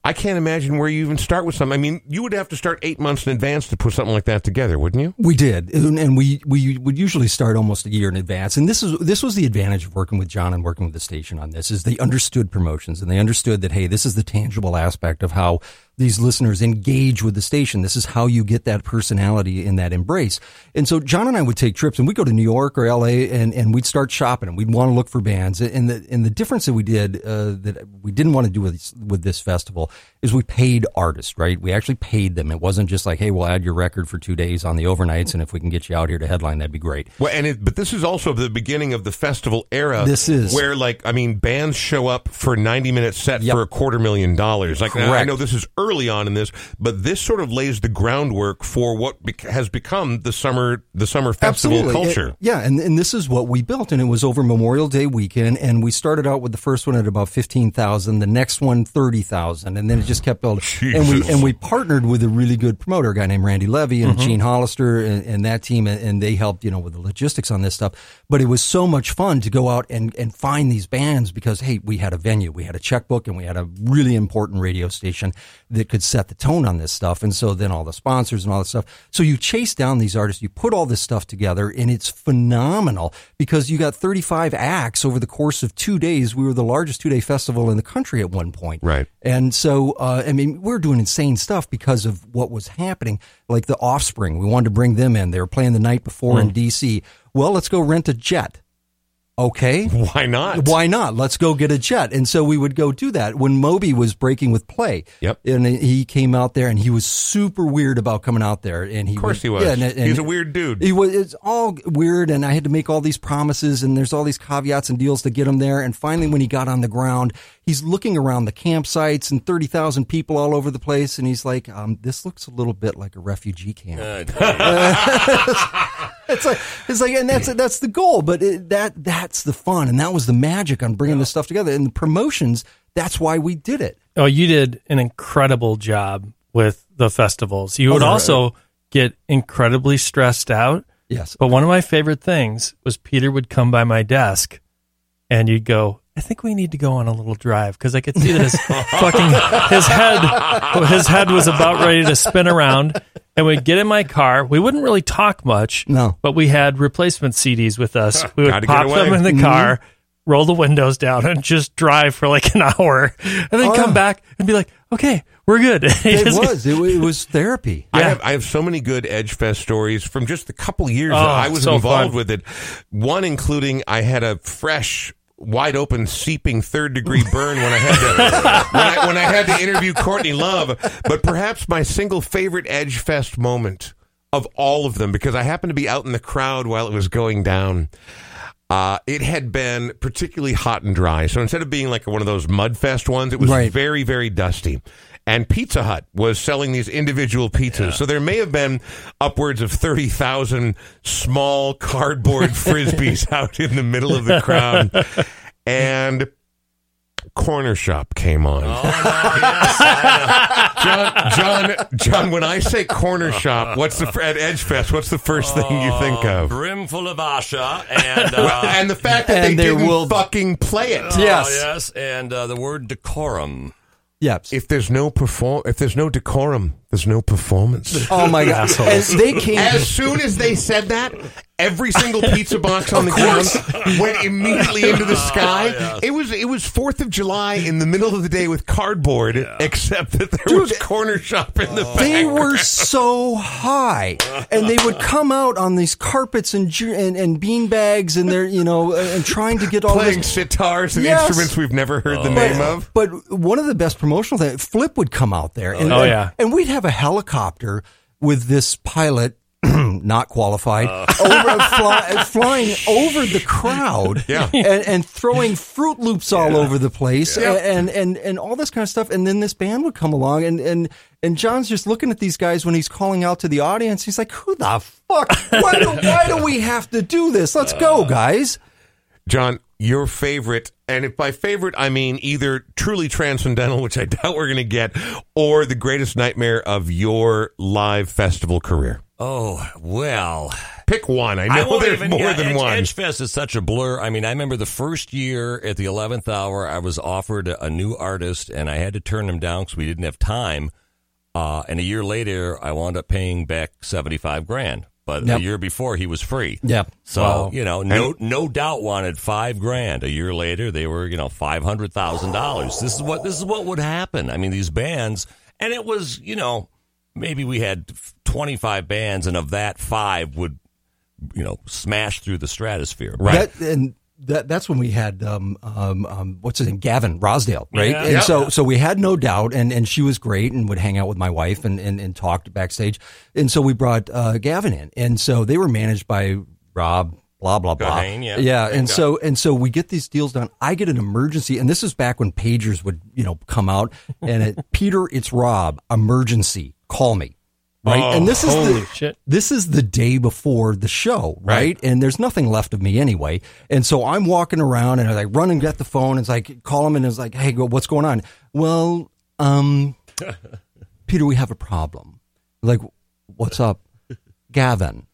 I can't imagine where you even start with something. I mean, you would have to start 8 months in advance to put something like that together, wouldn't you? We did, and we we would usually start almost a year in advance. And this is this was the advantage of working with John and working with the station on this is they understood promotions and they understood that hey, this is the tangible aspect of how these listeners engage with the station. This is how you get that personality in that embrace. And so John and I would take trips and we'd go to New York or LA and, and we'd start shopping and we'd want to look for bands. And the and the difference that we did uh, that we didn't want to do with with this festival is we paid artists, right? We actually paid them. It wasn't just like, hey, we'll add your record for two days on the overnights, and if we can get you out here to headline, that'd be great. Well, and it, but this is also the beginning of the festival era. This is. where, like, I mean, bands show up for ninety minute set Yep. for a quarter million dollars. Like, I know this is early on in this, but this sort of lays the groundwork for what bec- has become the summer the summer festival Absolutely. culture. It- yeah, and, and this is what we built, and it was over Memorial Day weekend, and we started out with the first one at about fifteen thousand, the next one thirty thousand, and then it just kept building. And we and we partnered with a really good promoter, a guy named Randy Levy and mm-hmm. Gene Hollister, and, and that team, and, and they helped you know with the logistics on this stuff. But it was so much fun to go out and and find these bands because hey, we had a venue, we had a checkbook, and we had a really important radio station that could set the tone on this stuff. And so then all the sponsors and all that stuff. So you chase down these artists, you put all this stuff together, and it's phenomenal because you got 35 acts over the course of two days. We were the largest two day festival in the country at one point. Right. And so, uh, I mean, we are doing insane stuff because of what was happening. Like the Offspring, we wanted to bring them in. They were playing the night before in D.C. Well, let's go rent a jet. Okay. Why not? Why not? Let's go get a jet. And so we would go do that when Moby was breaking with play. Yep. And he came out there and he was super weird about coming out there. And he Of course he was. Yeah, and- and- He's a weird dude. He was. It's all weird, and I had to make all these promises, and there's all these caveats and deals to get him there. And finally, when he got on the ground, he's looking around the campsites and thirty thousand people all over the place, and he's like, um, "This looks a little bit like a refugee camp." It's like it's like, and that's that's the goal. But it, that that's the fun, and that was the magic on bringing this stuff together. And the promotions, that's why we did it. Oh, you did an incredible job with the festivals. You would Oh, right. also get incredibly stressed out. Yes. But one of my favorite things was Peter would come by my desk and you'd go, I think we need to go on a little drive because I could see that his fucking his head his head was about ready to spin around. And we'd get in my car. We wouldn't really talk much. No. But we had replacement CDs with us. We would Gotta get pop away. them in the mm-hmm. car, roll the windows down, and just drive for like an hour, and then Oh, come yeah. back and be like, "Okay, we're good." It was. It, wa- it was therapy. I Yeah. have I have so many good Edge Fest stories from just the couple years Oh, that I was so involved fun. with it. One including I had a fresh, wide open, seeping third degree burn when I had to when, I, when I had to interview Courtney Love. But perhaps my single favorite Edge Fest moment of all of them, because I happened to be out in the crowd while it was going down. Uh, it had been particularly hot and dry. So instead of being like one of those mud fest ones, it was Right. very, very dusty. And Pizza Hut was selling these individual pizzas. So there may have been upwards of 30,000 small cardboard frisbees out in the middle of the crowd. And Cornershop came on. John, John, John, when I say Cornershop, what's the at Edgefest? What's the first thing you think of? Brimful of Asha and Well, uh, and the fact that And they didn't will- fucking play it. Yes. Oh, yes, and uh, the word decorum. Yes. If there's no perform, if there's no decorum, there's no performance. oh my god. And they came. As soon as they said that, every single pizza box on the ground went immediately into the sky. It was it was Fourth of July in the middle of the day with cardboard, except that there was Cornershop in the back. They were so high, and they would come out on these carpets and ju- and, and bean bags, and they're you know uh, and trying to get all playing this. sitars and Yes. instruments we've never heard the name of. But one of the best promotional things, Flip would come out there, and, Oh, yeah. and we'd have a helicopter with this pilot. Not qualified, Uh. over, fly, flying over the crowd, Yeah. and, and throwing Froot Loops all over the place, and, and and all this kind of stuff. And then this band would come along, and and and John's just looking at these guys when he's calling out to the audience. He's like, "Who the fuck? Why do, why do we have to do this? Let's go, guys!" John, your favorite, and if by favorite I mean either truly transcendental, which I doubt we're going to get, or the greatest nightmare of your live festival career. Oh well, Pick one. I I know won't there's even- more yeah, than Edge, one. Edgefest is such a blur. I mean, I remember the first year at the eleventh hour, I was offered a, new artist, and I had to turn him down because we didn't have time. Uh, and a year later, I wound up paying back seventy five grand. But Yep. the year before, he was free. Yep. So Wow. you know, no no doubt wanted five grand. A year later, they were you know five hundred thousand dollars. This is what this is what would happen. I mean, these bands, and it was you know maybe we had twenty five bands, and of that five would you know smash through the stratosphere. That, and that that's when we had um, um, um, what's his name, Gavin Rossdale, right? Yeah. and Yeah. so so we had no doubt, and and she was great, and would hang out with my wife and and, and talked backstage, and so we brought uh, Gavin in, and so they were managed by Rob. Blah blah blah. Kahane, yeah. yeah, and so and so we get these deals done. I get an emergency, and this is back when pagers would you know come out, and it, Peter, it's Rob, emergency, call me, right? Oh, and this is the shit. this is the day before the show, right? And there's nothing left of me anyway. And so I'm walking around and I like run and get the phone. And It's like call him and it's like, hey, what's going on? Well, um, Peter, we have a problem. Like, what's up, Gavin?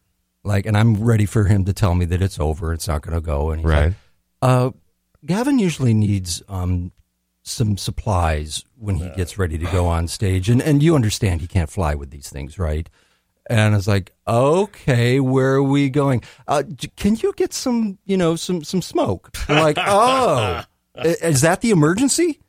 Like, and I'm ready for him to tell me that it's over. It's not going to go. And he's Right. like, uh, Gavin usually needs um, some supplies when he gets ready to go on stage, and and you understand he can't fly with these things, right? And I was like, okay, where are we going? Uh, can you get some, you know, some some smoke? I'm like, oh, is that the emergency?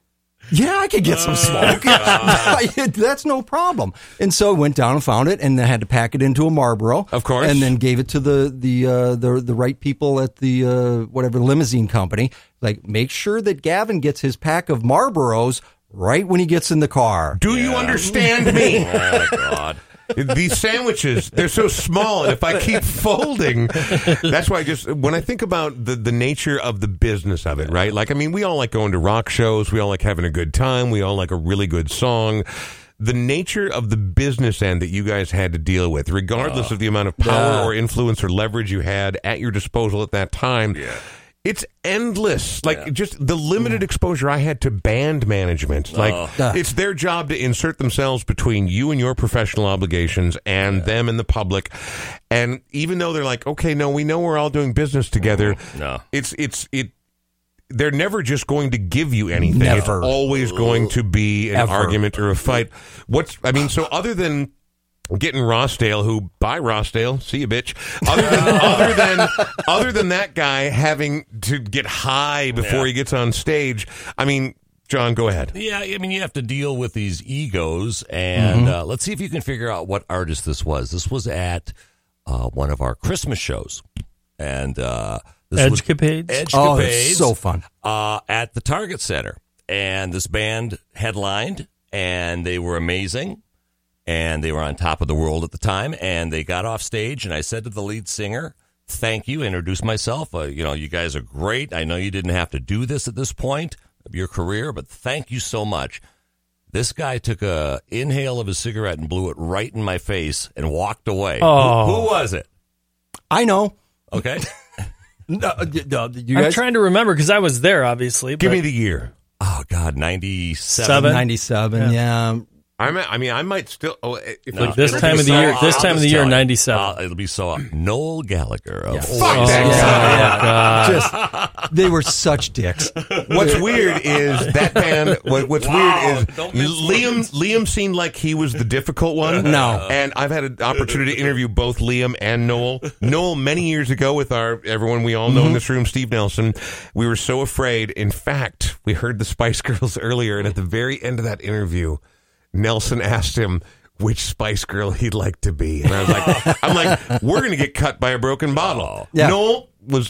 Yeah, I could get some smoke. That's no problem. And so I went down and found it, and I had to pack it into a Marlboro, Of course. and then gave it to the the uh, the the right people at the uh, whatever limousine company. Like, make sure that Gavin gets his pack of Marlboros right when he gets in the car. Do you understand me? Oh, God. These sandwiches, they're so small, and if I keep folding, that's why I just when I think about the the nature of the business of it, right? Like, I mean, we all like going to rock shows, we all like having a good time, we all like a really good song. The nature of the business end that you guys had to deal with, regardless of the amount of power or influence or leverage you had at your disposal at that time, it's endless. Like just the limited exposure I had to band management. Like oh. Yeah. it's their job to insert themselves between you and your professional obligations and them and the public. And even though they're like, okay, no, we know we're all doing business together. Oh, no. It's it's it. They're never just going to give you anything. Never. It's always going to be an Ever. argument or a fight. What's I mean? So other than getting Rossdale, who bye Rossdale, see you, bitch. Other than other than other than that guy having to get high before Yeah. he gets on stage. I mean, John, go ahead. Yeah, I mean, you have to deal with these egos, and uh, let's see if you can figure out what artist this was. This was at uh, one of our Christmas shows, and uh, this was Edgecapades? Edgecapades, Oh, so fun. uh, at the Target Center, and this band headlined, and they were amazing, and they were on top of the world at the time, and they got off stage, and I said to the lead singer. Thank you. Introduce myself. Uh, you know, you guys are great. I know you didn't have to do this at this point of your career, but thank you so much. This guy took a inhale of his cigarette and blew it right in my face and walked away. Oh. Who, who was it? I know. Okay. No, uh, no, you I'm trying to remember because I was there, obviously. Give but me the year. oh God, ninety seven. Seven. 97, yeah. I'm. I mean, I might still. Oh, if Like this time of the so- year- this time of the year, 97. Uh, it'll be so. Noel Gallagher of Yes. Fuck Oasis. that guy. Just, they were such dicks. What's weird is that band. What, what's Wow, weird is Liam. Liam seemed like he was the difficult one. No. and I've had an opportunity to interview both Liam and Noel. Noel many years ago with our everyone we all know in this room, Steve Nelson. We were so afraid. In fact, we heard the Spice Girls earlier, and at the very end of that interview, Nelson asked him. Which Spice Girl he'd like to be, and I was like, "I'm like, we're gonna get cut by a broken bottle." Yeah. Noel was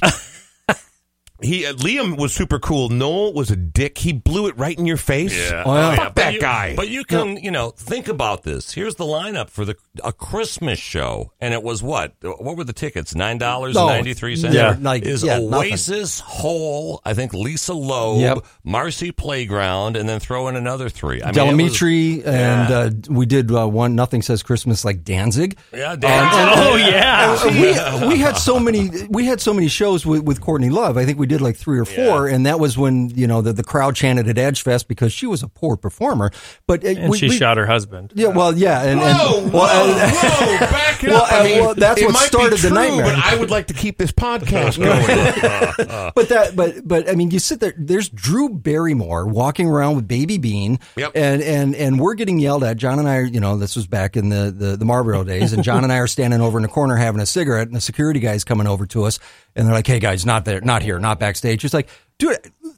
he uh, Liam was super cool. Noel was a dick. He blew it right in your face. Yeah. Oh, yeah. Fuck But that you- guy. But you can, you know, think about this. Here's the lineup for the a Christmas show, and it was what? What were the tickets? Nine dollars No, ninety three cents. Yeah. like, is yeah, nothing. Oasis, Hole, I think Lisa Loeb, Yep. Marcy Playground, and then throw in another three. I mean, was- Del Amitri, and uh, we did uh, one Nothing Says Christmas like Danzig. yeah, Dan, Oh yeah. We, we had so many we had so many shows with, with Courtney Love. I think we did like three or four, and that was when you know the, the crowd chanted at Edge Fest because she was a poor performer. But uh, And we, she we- shot her husband. Yeah, well, yeah, and, and Whoa, whoa, well, uh, whoa! Back it Well, up. uh, I mean, well, that's what started be the true, nightmare. But I would like to keep this podcast going. but that but but I mean you sit there there's Drew Barrymore walking around with Baby Bean Yep. and and and we're getting yelled at John and I are you know this was back in the the, the Marlboro days and John and I are standing over in the corner having a cigarette and the security guy's coming over to us and they're like hey guys not there not here not backstage it's like dude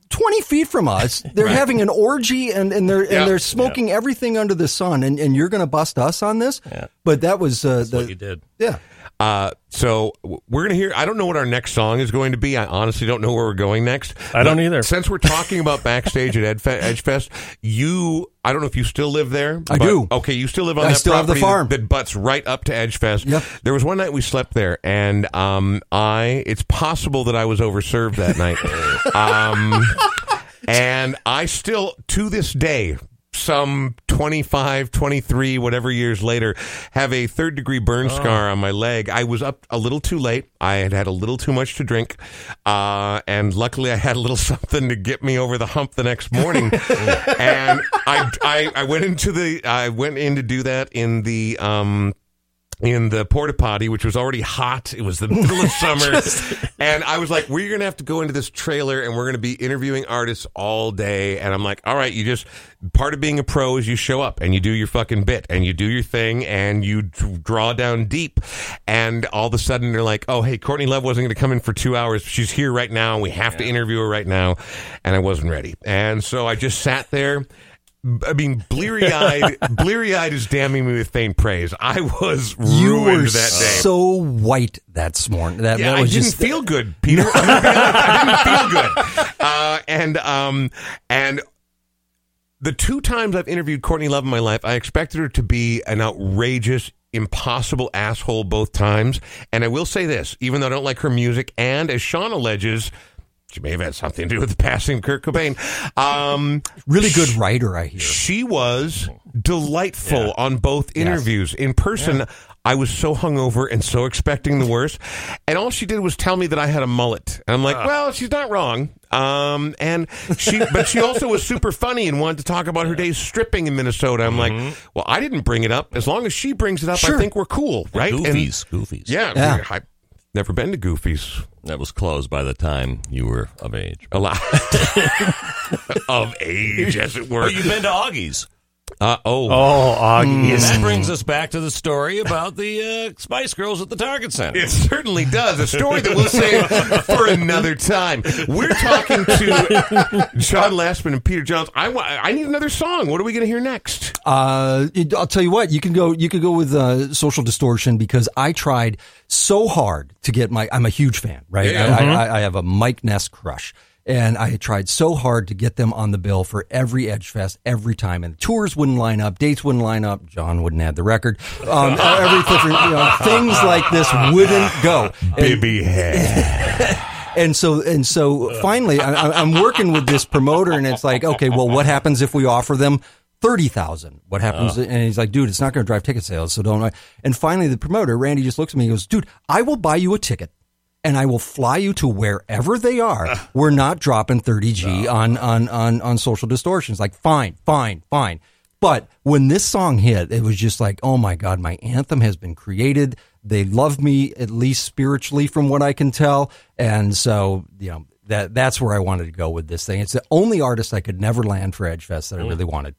20 feet from us. They're having an orgy and, and they're Yeah. and they're smoking everything under the sun, and, and you're going to bust us on this. But that was uh, the what you did. yeah. Uh, so we're gonna hear. I don't know what our next song is going to be. I honestly don't know where we're going next. I don't But either. Since we're talking about backstage at Edfe- Edgefest, you, I don't know if you still live there. I but- do. Okay, you still live on I that still have the farm. that, that butts right up to Edgefest. Yep. There was one night we slept there, and um, I. It's possible that I was overserved that night. um, and I still, to this day, some 25, 23, whatever years later, have a third degree burn scar on my leg. I was up a little too late. I had had a little too much to drink. Uh, and luckily I had a little something to get me over the hump the next morning. and I, I, I went into the, I went in to do that in the, um, in the porta potty, which was already hot. It was the middle of summer. and I was like, we're going to have to go into this trailer and we're going to be interviewing artists all day. And I'm like, all right, you just, part of being a pro is you show up and you do your fucking bit and you do your thing and you d- draw down deep. And all of a sudden they're like, oh, hey, Courtney Love wasn't going to come in for two hours. She's here right now. And we have to interview her right now. And I wasn't ready. And so I just sat there. I mean, bleary eyed, bleary eyed is damning me with faint praise. I was You ruined were that day. so white that morning. That, yeah, that I was didn't just feel good, Peter. I'm gonna be honest, I didn't feel good. Uh, and um, and the two times I've interviewed Courtney Love in my life, I expected her to be an outrageous, impossible asshole both times. And I will say this, even though I don't like her music, and as Sean alleges. She may have had something to do with the passing of Kurt Cobain. Um, really good writer. I hear. she was delightful on both interviews. In person, I was so hungover and so expecting the worst. And all she did was tell me that I had a mullet. And I'm like, well, she's not wrong. Um, and she, but she also was super funny and wanted to talk about her days stripping in Minnesota. I'm like, well, I didn't bring it up. As long as she brings it up, I think we're cool, right? And- Goofies, goofies. yeah, Yeah. I've never been to Goofy's. That was closed by the time you were of age. A lot of age, as it were. Oh, you've been to Augie's. Uh, oh, Oh, Augie. And that brings us back to the story about the uh, Spice Girls at the Target Center. It certainly does. A story that we'll save for another time. We're talking to John Lastman and Peter Johns. I, wa- I need another song. What are we going to hear next? Uh, it- I'll tell you what. You can go. You could go with uh, Social Distortion because I tried so hard to get my. I'm a huge fan, right? Yeah. I, I, I have a Mike Ness crush, and I had tried so hard to get them on the bill for every Edge Fest every time, and tours wouldn't line up, dates wouldn't line up. John wouldn't add the record. Um, every you know, things like this wouldn't go. Baby head. and so and so finally I, I'm working with this promoter and it's like okay well what happens if we offer them 30,000 what happens and he's like dude it's not going to drive ticket sales so don't I. and finally the promoter Randy just looks at me and goes dude I will buy you a ticket and I will fly you to wherever they are. Uh. We're not dropping 30G on, on, on, on social distortions. Like, fine, fine, fine. But when this song hit, it was just like, oh my God, my anthem has been created. They love me, at least spiritually, from what I can tell. And so, you know, that that's where I wanted to go with this thing. It's the only artist I could never land for Edgefest that I mm. really wanted.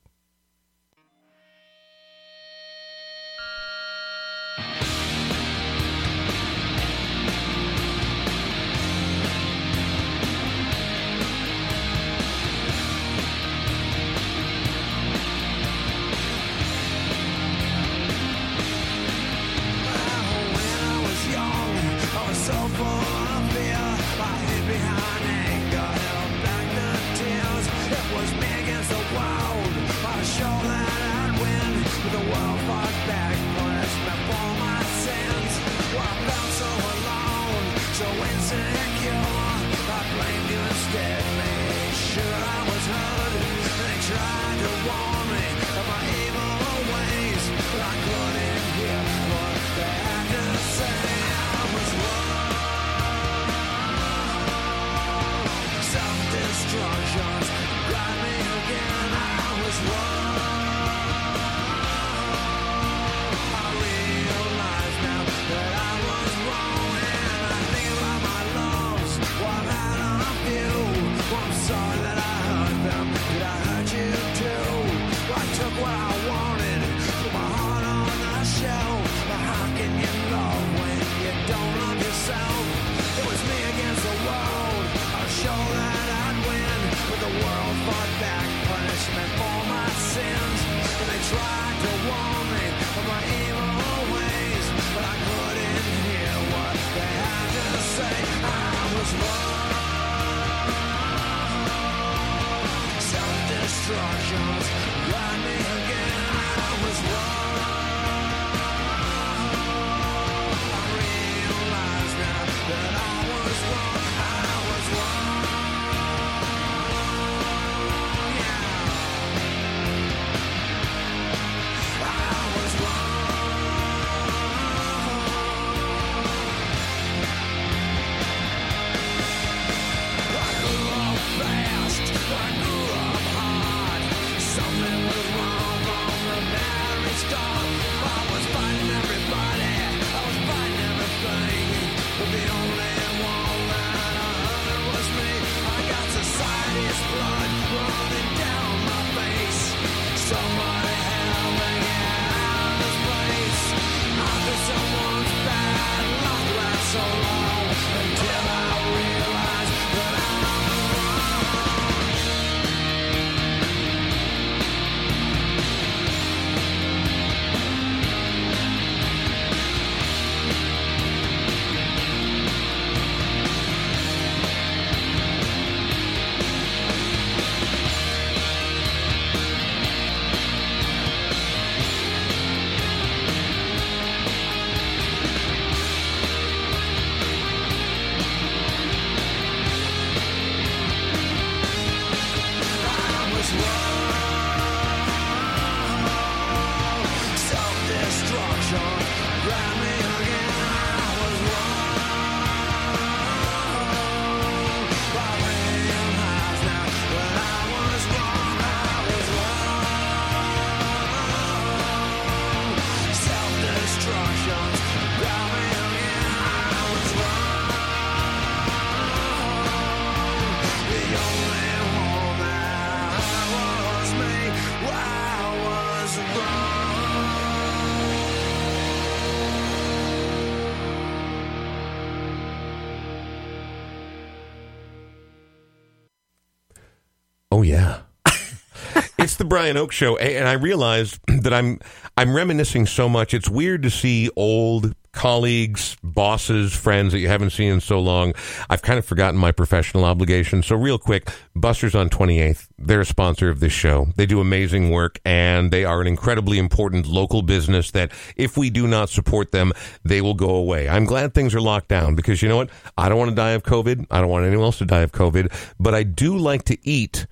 It's the Brian Oake show and I realized that I'm I'm reminiscing so much. It's weird to see old colleagues, bosses, friends that you haven't seen in so long. I've kind of forgotten my professional obligations. So real quick, Buster's on 28th. They're a sponsor of this show. They do amazing work and they are an incredibly important local business that if we do not support them, they will go away. I'm glad things are locked down because you know what? I don't want to die of COVID. I don't want anyone else to die of COVID, but I do like to eat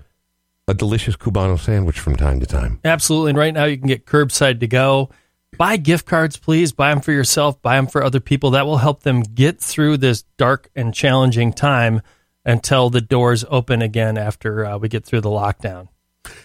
a delicious Cubano sandwich from time to time. Absolutely. And right now you can get curbside to go. Buy gift cards, please. Buy them for yourself. Buy them for other people. That will help them get through this dark and challenging time until the doors open again after uh, we get through the lockdown.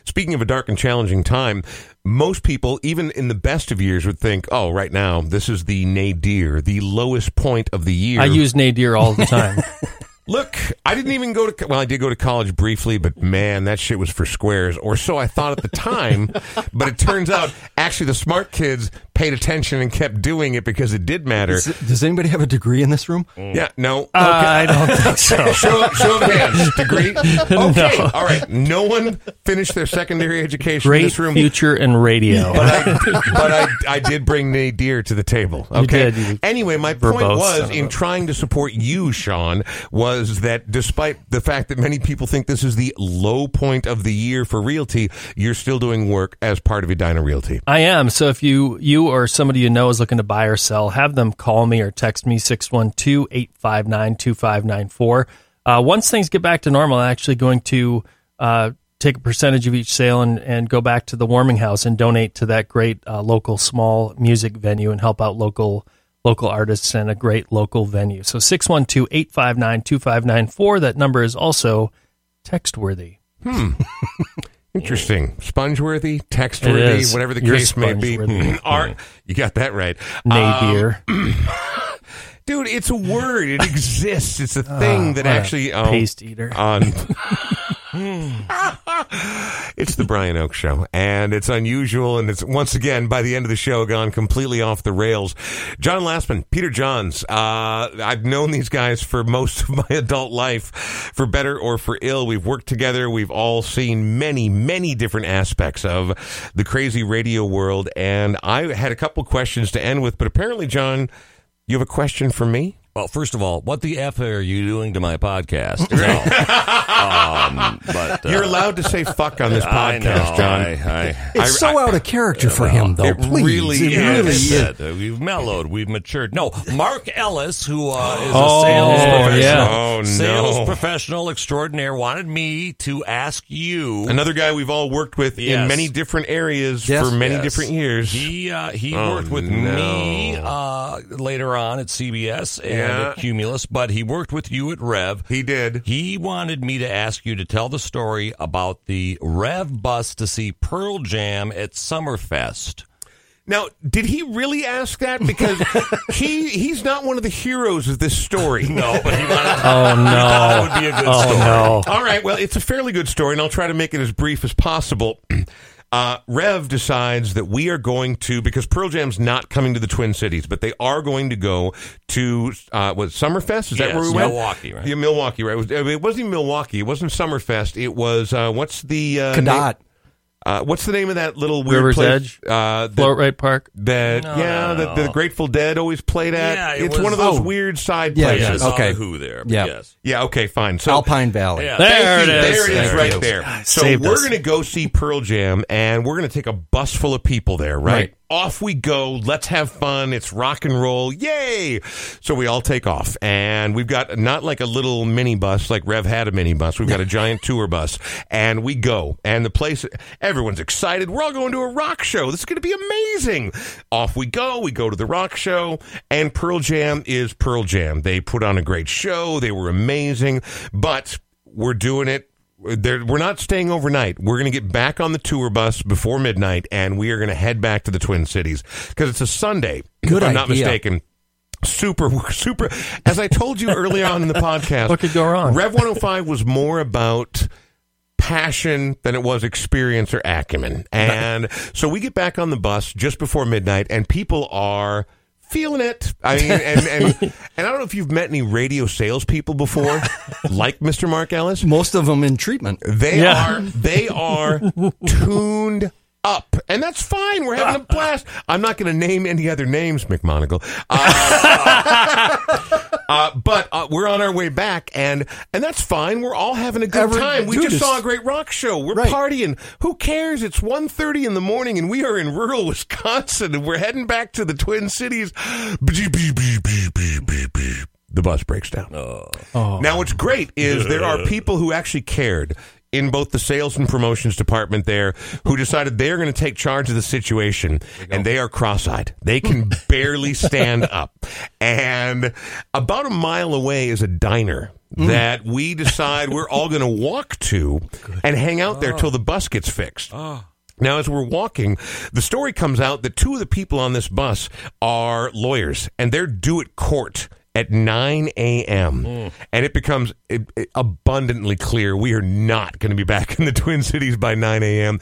Speaking of a dark and challenging time, most people, even in the best of years, would think, oh, right now, this is the nadir, the lowest point of the year. I use nadir all the time. Look, I didn't even go to, well, I did go to college briefly, but man, that shit was for squares, or so I thought at the time. but it turns out, actually, the smart kids paid attention and kept doing it because it did matter. Does, does anybody have a degree in this room? Yeah, no. Uh, I don't think so. Show, show of hands. Degree? Okay. All right. No one finished their secondary education in Great this room. future in radio. But I, but I, I did bring nadir to the table. Okay. did, you Anyway, my point was in trying to support you, Sean, was that despite the fact that many people think this is the low point of the year for realty, you're still doing work as part of Edina Realty. I am. So if you you or somebody you know is looking to buy or sell, have them call me or text me 612-859-2594. Uh, once things get back to normal, I'm actually going to uh, take a percentage of each sale and, and go back to the warming house and donate to that great uh, local small music venue and help out local local artists and a great local venue. So 612-859-2594. That number is also text worthy. Hmm. Interesting. Spongeworthy, textworthy, is. whatever the You're case may be. Art, you got that right. Nadir. Dude, it's a word. It exists. It's a thing that actually um, paste eater. on. it's the Brian Oake Show, and it's unusual, and it's once again by the end of the show gone completely off the rails. John Lastman, Peter Johns. Uh, I've known these guys for most of my adult life, for better or for ill. We've worked together. We've all seen many, many different aspects of the crazy radio world, and I had a couple questions to end with, but apparently, John, you have a question for me. Well, first of all, what the f are you doing to my podcast? No. um, but uh, You're allowed to say fuck on this I podcast, know, John. I, I, It's I- so out of character for him, though. it Please, really it is. really is. said, uh, we've mellowed, we've matured. No, Mark Ellis, who uh, is Oh, a sales professional, yeah. Oh, no. sales professional extraordinaire, wanted me to ask you. Another guy we've all worked with in many different areas Yes. for many Yes. different years. He uh, he Oh, worked with no. me uh, later on at CBS and Yeah. At Cumulus, but he worked with you at Rev. he did. He wanted me to ask you to tell the story about the Rev bus to see Pearl Jam at Summerfest. Now, did he really ask that? Because he he's not one of the heroes of this story. No, but he wanted. Oh no! it would be a good oh story. no! All right. Well, it's a fairly good story, and I'll try to make it as brief as possible. Uh, Rev decides that we are going to because Pearl Jam's not coming to the Twin Cities, but they are going to go to uh, what Summerfest? Is that where we went? Milwaukee, right? Yeah, Milwaukee, right? It, was, it wasn't even Milwaukee. It wasn't Summerfest. It was uh, what's the uh, Cadott. Name- uh, what's the name of that little weird River's place? Edge? Uh, that, Float Rite Park. that No, yeah, no, that the no. Grateful Dead always played at. Yeah, it it's was- one of those oh. weird side Yeah, places. Yeah, yeah. it's Okay. Who there? but Yeah. Yes. Yeah, okay, fine. So Alpine Valley. Yeah. There Thank it you. is. There it is, There right it is. there. So saved we're us. going to go see Pearl Jam, and we're going to take a bus full of people there. Right? Right. Off we go. Let's have fun. It's rock and roll. Yay! So we all take off, and we've got not like a little mini bus like Rev had a mini bus. We've got a giant tour bus, and we go. And the place, everyone's excited. We're all going to a rock show. This is going to be amazing. Off we go. We go to the rock show, and Pearl Jam is Pearl Jam. They put on a great show. They were amazing, but we're doing it there, we're not staying overnight. We're going to get back on the tour bus before midnight, and we are going to head back to the Twin Cities because it's a Sunday. Good if I'm not idea. mistaken. Super, super. As I told you early on in the podcast, What could go wrong? Rev 105 was more about passion than it was experience or acumen. And so we get back on the bus just before midnight, and people are feeling it. I mean, and, and and I don't know if you've met any radio salespeople before, like Mr. Mark Ellis. Most of them in treatment. They Yeah. are they are tuned up, and that's fine. We're having a blast. I'm not going to name any other names, McMonagle. Uh, uh, but uh, we're on our way back, and and that's fine. We're all having a good Every- time. We just saw a great rock show. We're Right. partying. Who cares? It's 1.30 in the morning, and we are in rural Wisconsin, and we're heading back to the Twin Cities. The bus breaks down. Now, what's great is there are people who actually cared in both the sales and promotions department there who decided they're going to take charge of the situation and they are cross-eyed. They can barely stand up. And about a mile away is a diner that we decide we're all going to walk to and hang out there till the bus gets fixed. Now, as we're walking, the story comes out that two of the people on this bus are lawyers, and they're due at court at 9 a.m. And it becomes abundantly clear we are not going to be back in the Twin Cities by 9 a.m.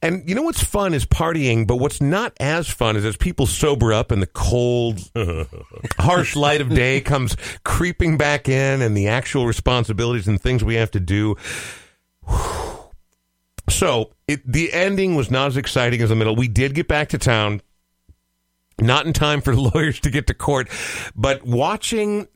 And you know what's fun is partying, but what's not as fun is as people sober up and the cold, harsh light of day comes creeping back in, and the actual responsibilities and things we have to do. So it, the ending was not as exciting as the middle. We did get back to town, not in time for lawyers to get to court, but watching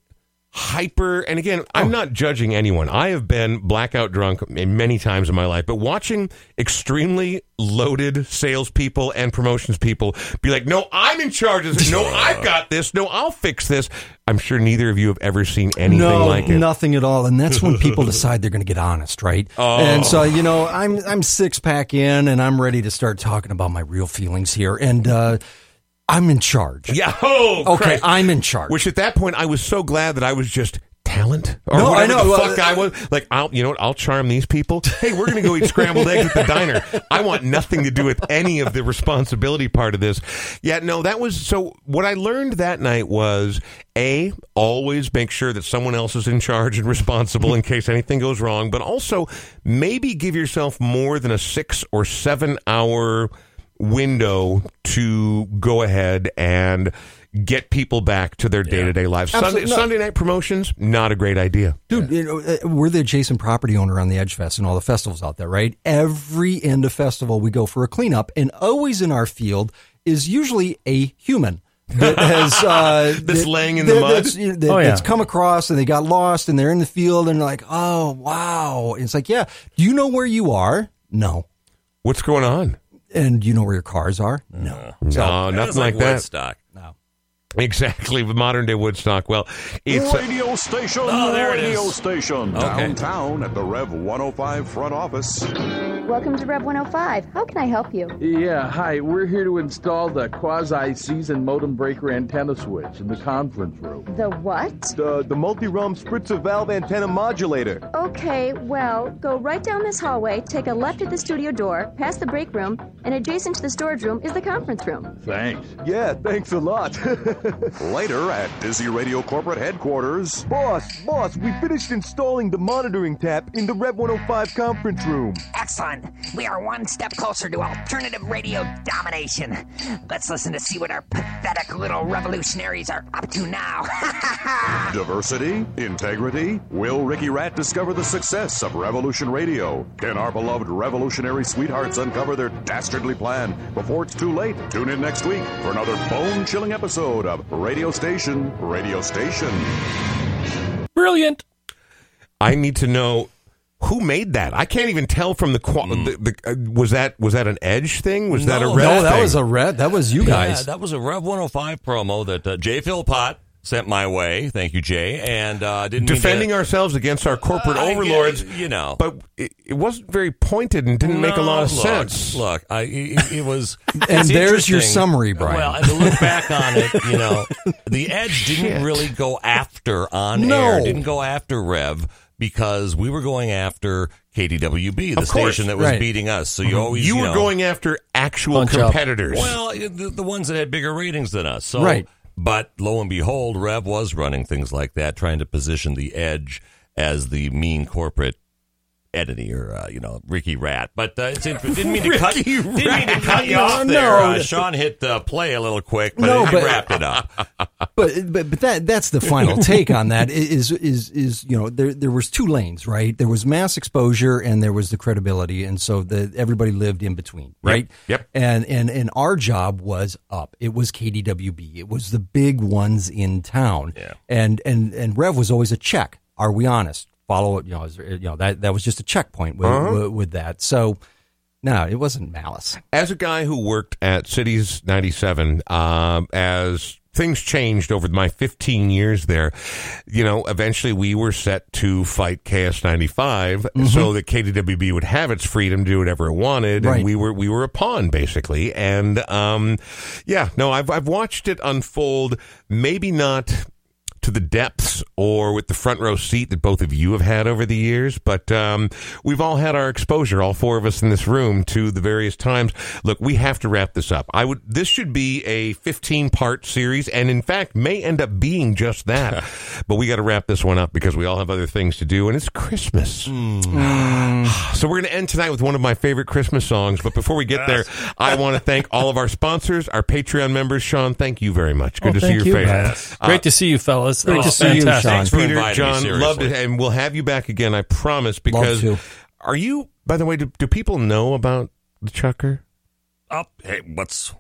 hyper and again i'm not judging anyone. I have been blackout drunk many times in my life but watching extremely loaded salespeople and promotions people be like no i'm in charge of this. No i've got this. No i'll fix this. I'm sure neither of you have ever seen anything no, like it. nothing at all. And that's when people decide they're going to get honest, right? Oh. And so, you know, I'm I'm six pack in, and I'm ready to start talking about my real feelings here, and uh, I'm in charge. yeah oh Okay, Christ. I'm in charge. Which at that point I was so glad that I was just talent or No, I know. the Well, fuck I uh, was. Like I'll you know what, I'll charm these people. Hey, we're gonna go eat scrambled eggs at the diner. I want nothing to do with any of the responsibility part of this. Yeah, no, that was so what I learned that night was A, always make sure that someone else is in charge and responsible in case anything goes wrong, but also maybe give yourself more than a six or seven hour window to go ahead and get people back to their day to day lives. Sunday, Absolutely. No. Sunday night promotions, not a great idea. Dude, you know, uh, we're the adjacent property owner on the Edge Fest and all the festivals out there, right? Every end of festival, we go for a cleanup, and always in our field is usually a human that has uh, That's that- laying in the that- mud? That's, you know, that- Oh, yeah. that's come across and they got lost and they're in the field and they're like, oh wow! And it's like, yeah, do you know where you are? No. What's going on? And you know where your cars are? No. No, It nothing was like, that. Woodstock. Exactly, with modern day Woodstock. Well, it's Radio station, Oh, there it radio is. station, downtown at the Rev 105 front office. Welcome to Rev 105. How can I help you? Yeah, hi. We're here to install the quasi-season modem breaker antenna switch in the conference room. The what? The, the multi-realm spritzer valve antenna modulator. Okay, well, go right down this hallway, take a left at the studio door, past the break room, and adjacent to the storage room is the conference room. Thanks. Yeah, thanks a lot. Later at Dizzy Radio corporate headquarters. boss, boss, we finished installing the monitoring tap in the Rev 105 conference room. Excellent. We are one step closer to alternative radio domination. Let's listen to see what our pathetic little revolutionaries are up to now. Diversity, integrity. Will Ricky Rat discover the success of Revolution Radio? Can our beloved revolutionary sweethearts uncover their dastardly plan before it's too late? Tune in next week for another bone-chilling episode of Radio Station, Radio Station. Brilliant. I need to know who made that. I can't even tell from the, qua- the, the uh, was that was that an Edge thing? Was that a No, red No, that thing? was a red. That was you Yeah, guys. that was a Rev 105 promo that uh, Jay Philpott sent my way. Thank you, Jay. And uh, didn't mean defending to, ourselves against our corporate I get- overlords. you know. but it, it wasn't very pointed and didn't make a lot of look, sense. Look, I, it, it was. And there's your summary, Brian. Well, and to look back on it, you know, the Edge didn't Shit. really go after on No. air, didn't go after Rev because we were going after KDWB, the course, station that was right. beating us. So you always you were know, going after actual Punch up. competitors. Well, the, the ones that had bigger ratings than us. So, Right. But lo and behold, Rev was running things like that, trying to position the Edge as the mean corporate Eddie or uh, you know Ricky Rat. But uh, it's, it didn't mean to cut. Didn't mean to cut you No, off there. no. Uh, Sean hit uh, play a little quick, but No, he but- wrapped it up. but but but that that's the final take on that is is is you know there there was two lanes right there was mass exposure and there was the credibility and so the everybody lived in between right yep. and and and our job was up it was KDWB it was the big ones in town Yeah. and and and Rev was always a check are we honest follow it you know you know that that was just a checkpoint with, with, with that so no it wasn't malice As a guy who worked at Cities 97, um, as things changed over my 15 years there, you know, eventually we were set to fight KS95 so that KDWB would have its freedom to do whatever it wanted. Right. And we were, we were a pawn basically. And, um, yeah, no, I've, I've watched it unfold, maybe not to the depths or with the front row seat that both of you have had over the years, but um, we've all had our exposure, all four of us in this room, to the various times. Look, we have to wrap this up. I would. This should be a 15 part series, and in fact, may end up being just that. but we got to wrap this one up because we all have other things to do, and it's Christmas. So we're going to end tonight with one of my favorite Christmas songs. But before we get there, I want to thank all of our sponsors, our Patreon members. Sean, thank you very much. Good Oh, to see your you, face. guys. Uh, Great to see you, fellas. Great That to was see you. Sean. Thanks for Peter, inviting John, seriously. loved it, and we'll have you back again. I promise. Because to. are you? By the way, do, do people know about the Chucker? Oh, hey, what's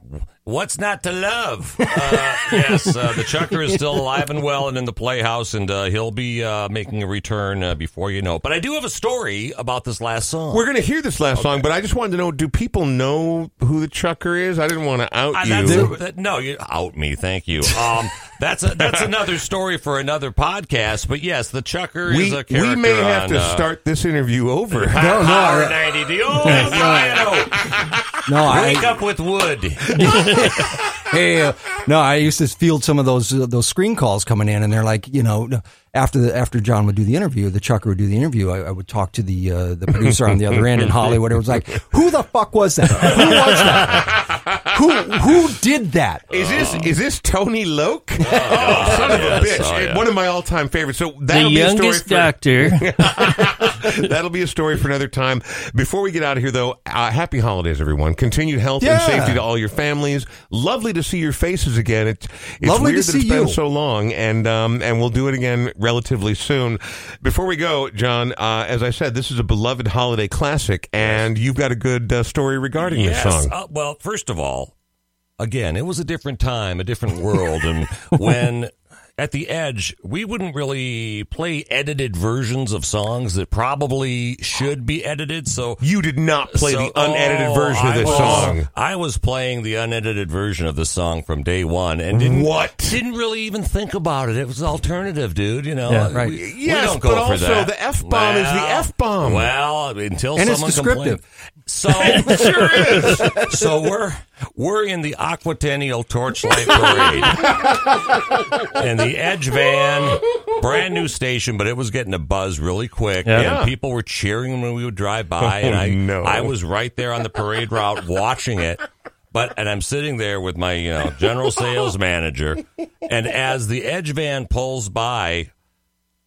what's not to love? Uh, yes, uh, the Chucker is still alive and well and in the playhouse, and uh, he'll be uh, making a return uh, before you know. it. But I do have a story about this last song. We're going to hear this last song, but I just wanted to know: Do people know who the Chucker is? I didn't want to out Uh, you. that's a- that- no, you out me. Thank you. Um, that's a, that's another story for another podcast. But yes, the Chucker we is a character. we may have on, to uh, start this interview over. no, Power I- 90, the old piano. no I, Wake up with wood. hey, uh, no, I used to field some of those uh, those screen calls coming in, and they're like, you know, after the, after John would do the interview, the Chucker would do the interview. I, I would talk to the uh, the producer on the other end in Hollywood. It was like, who the fuck was that? Who was that? who who did that? Is this is this Tony Loke? Oh, son of a bitch! Oh, yeah. One of my all time favorites. So The that'll be a story youngest for, doctor. That'll be a story for another time. Before we get out of here, though, uh, happy holidays, everyone. Continued health and safety to all your families. Lovely to see your faces again. It's, it's Lovely weird to that it's see been you. so long, and um, and we'll do it again relatively soon. Before we go, John, uh, as I said, this is a beloved holiday classic, and you've got a good uh, story regarding yes. this song. Uh, well, first of all, again, it was a different time, a different world, and when at the edge, we wouldn't really play edited versions of songs that probably should be edited. So You did not play So- the unedited oh, version of I this was- song. I was playing the unedited version of the song from day one, and didn't What? didn't really even think about it. It was alternative, dude. You know, Yeah, right. We, we Yes, don't go but for also that. the F-bomb is the F-bomb. Well, until And it's someone descriptive. complains. So sure is. So we're we're in the Aquatennial Torchlight Parade, and the Edge van, brand new station, but it was getting a buzz really quick, Yeah. and people were cheering when we would drive by, oh, and Oh, I no. I was right there on the parade route watching it. But and I'm sitting there with my you know general sales manager, and as the Edge van pulls by,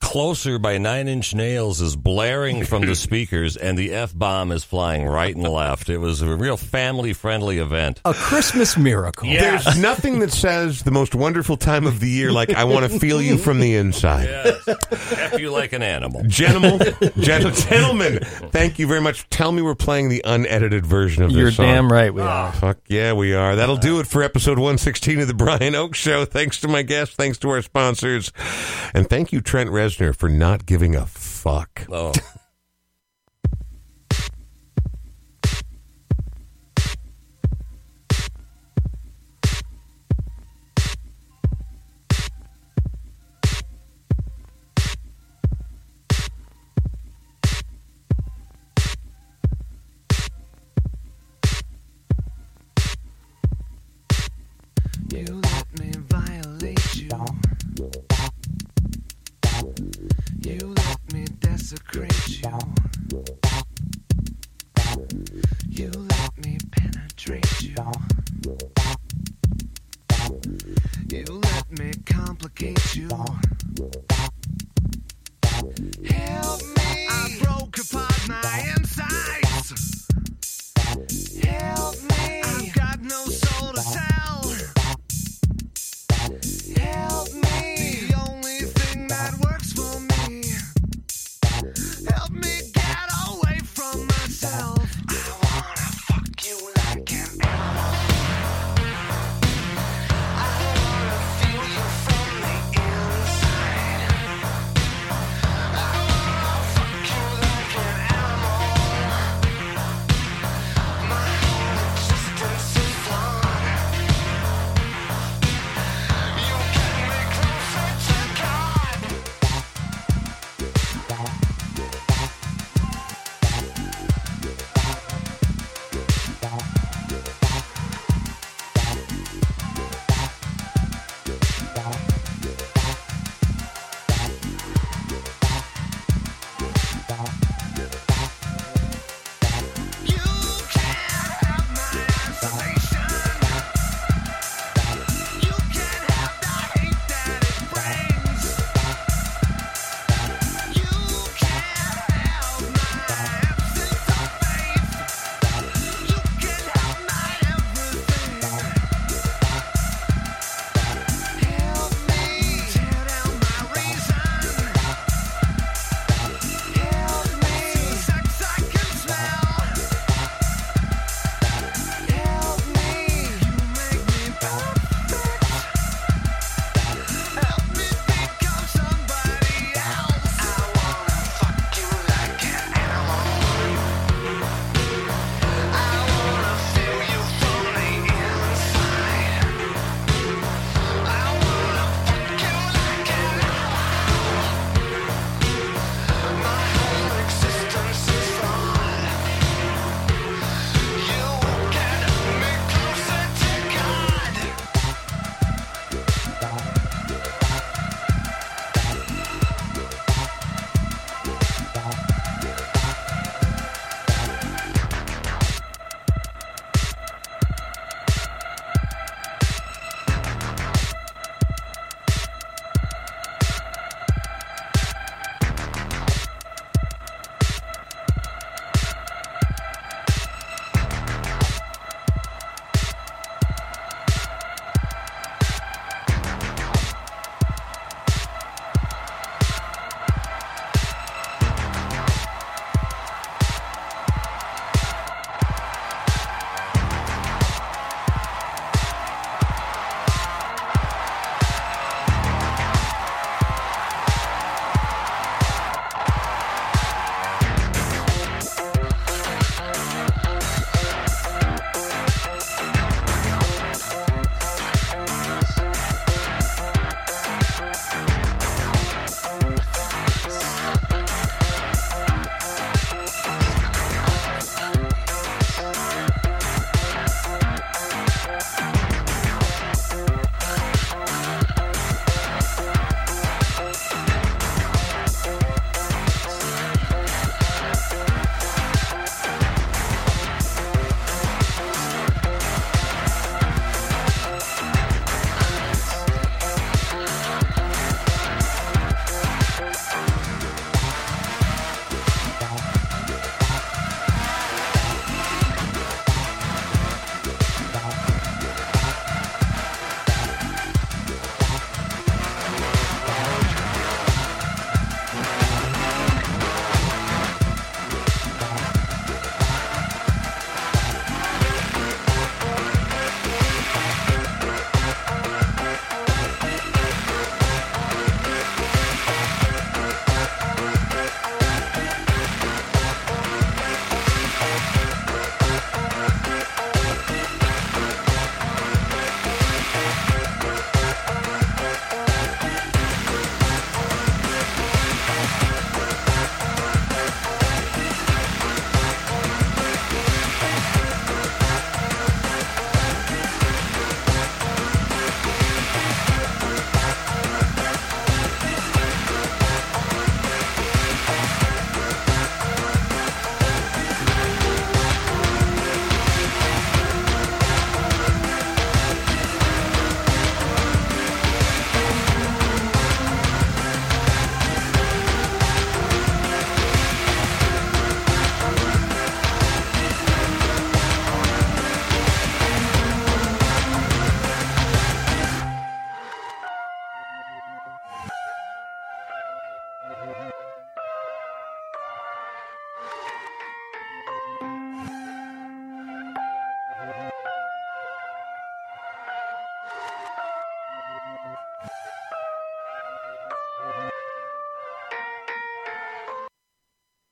Closer by Nine Inch Nails is blaring from the speakers, and the F bomb is flying right and left. It was a real family friendly event. A Christmas miracle. Yes. There's nothing that says the most wonderful time of the year like I want to feel you from the inside. Yes. F you like an animal. Gentlemen, gentle, gentlemen, thank you very much. Tell me we're playing the unedited version of this You're song. damn right we ah. are. Fuck yeah, we are. That'll do it for episode 116 of the Brian Oake Show. Thanks to my guests, thanks to our sponsors, and thank you, Trent Reznor, for not giving a fuck. Oh. is a great tune. You let me penetrate you. You let me complicate you. Help me. I broke apart my insides. Help me. I've got no soul to tell. Help me.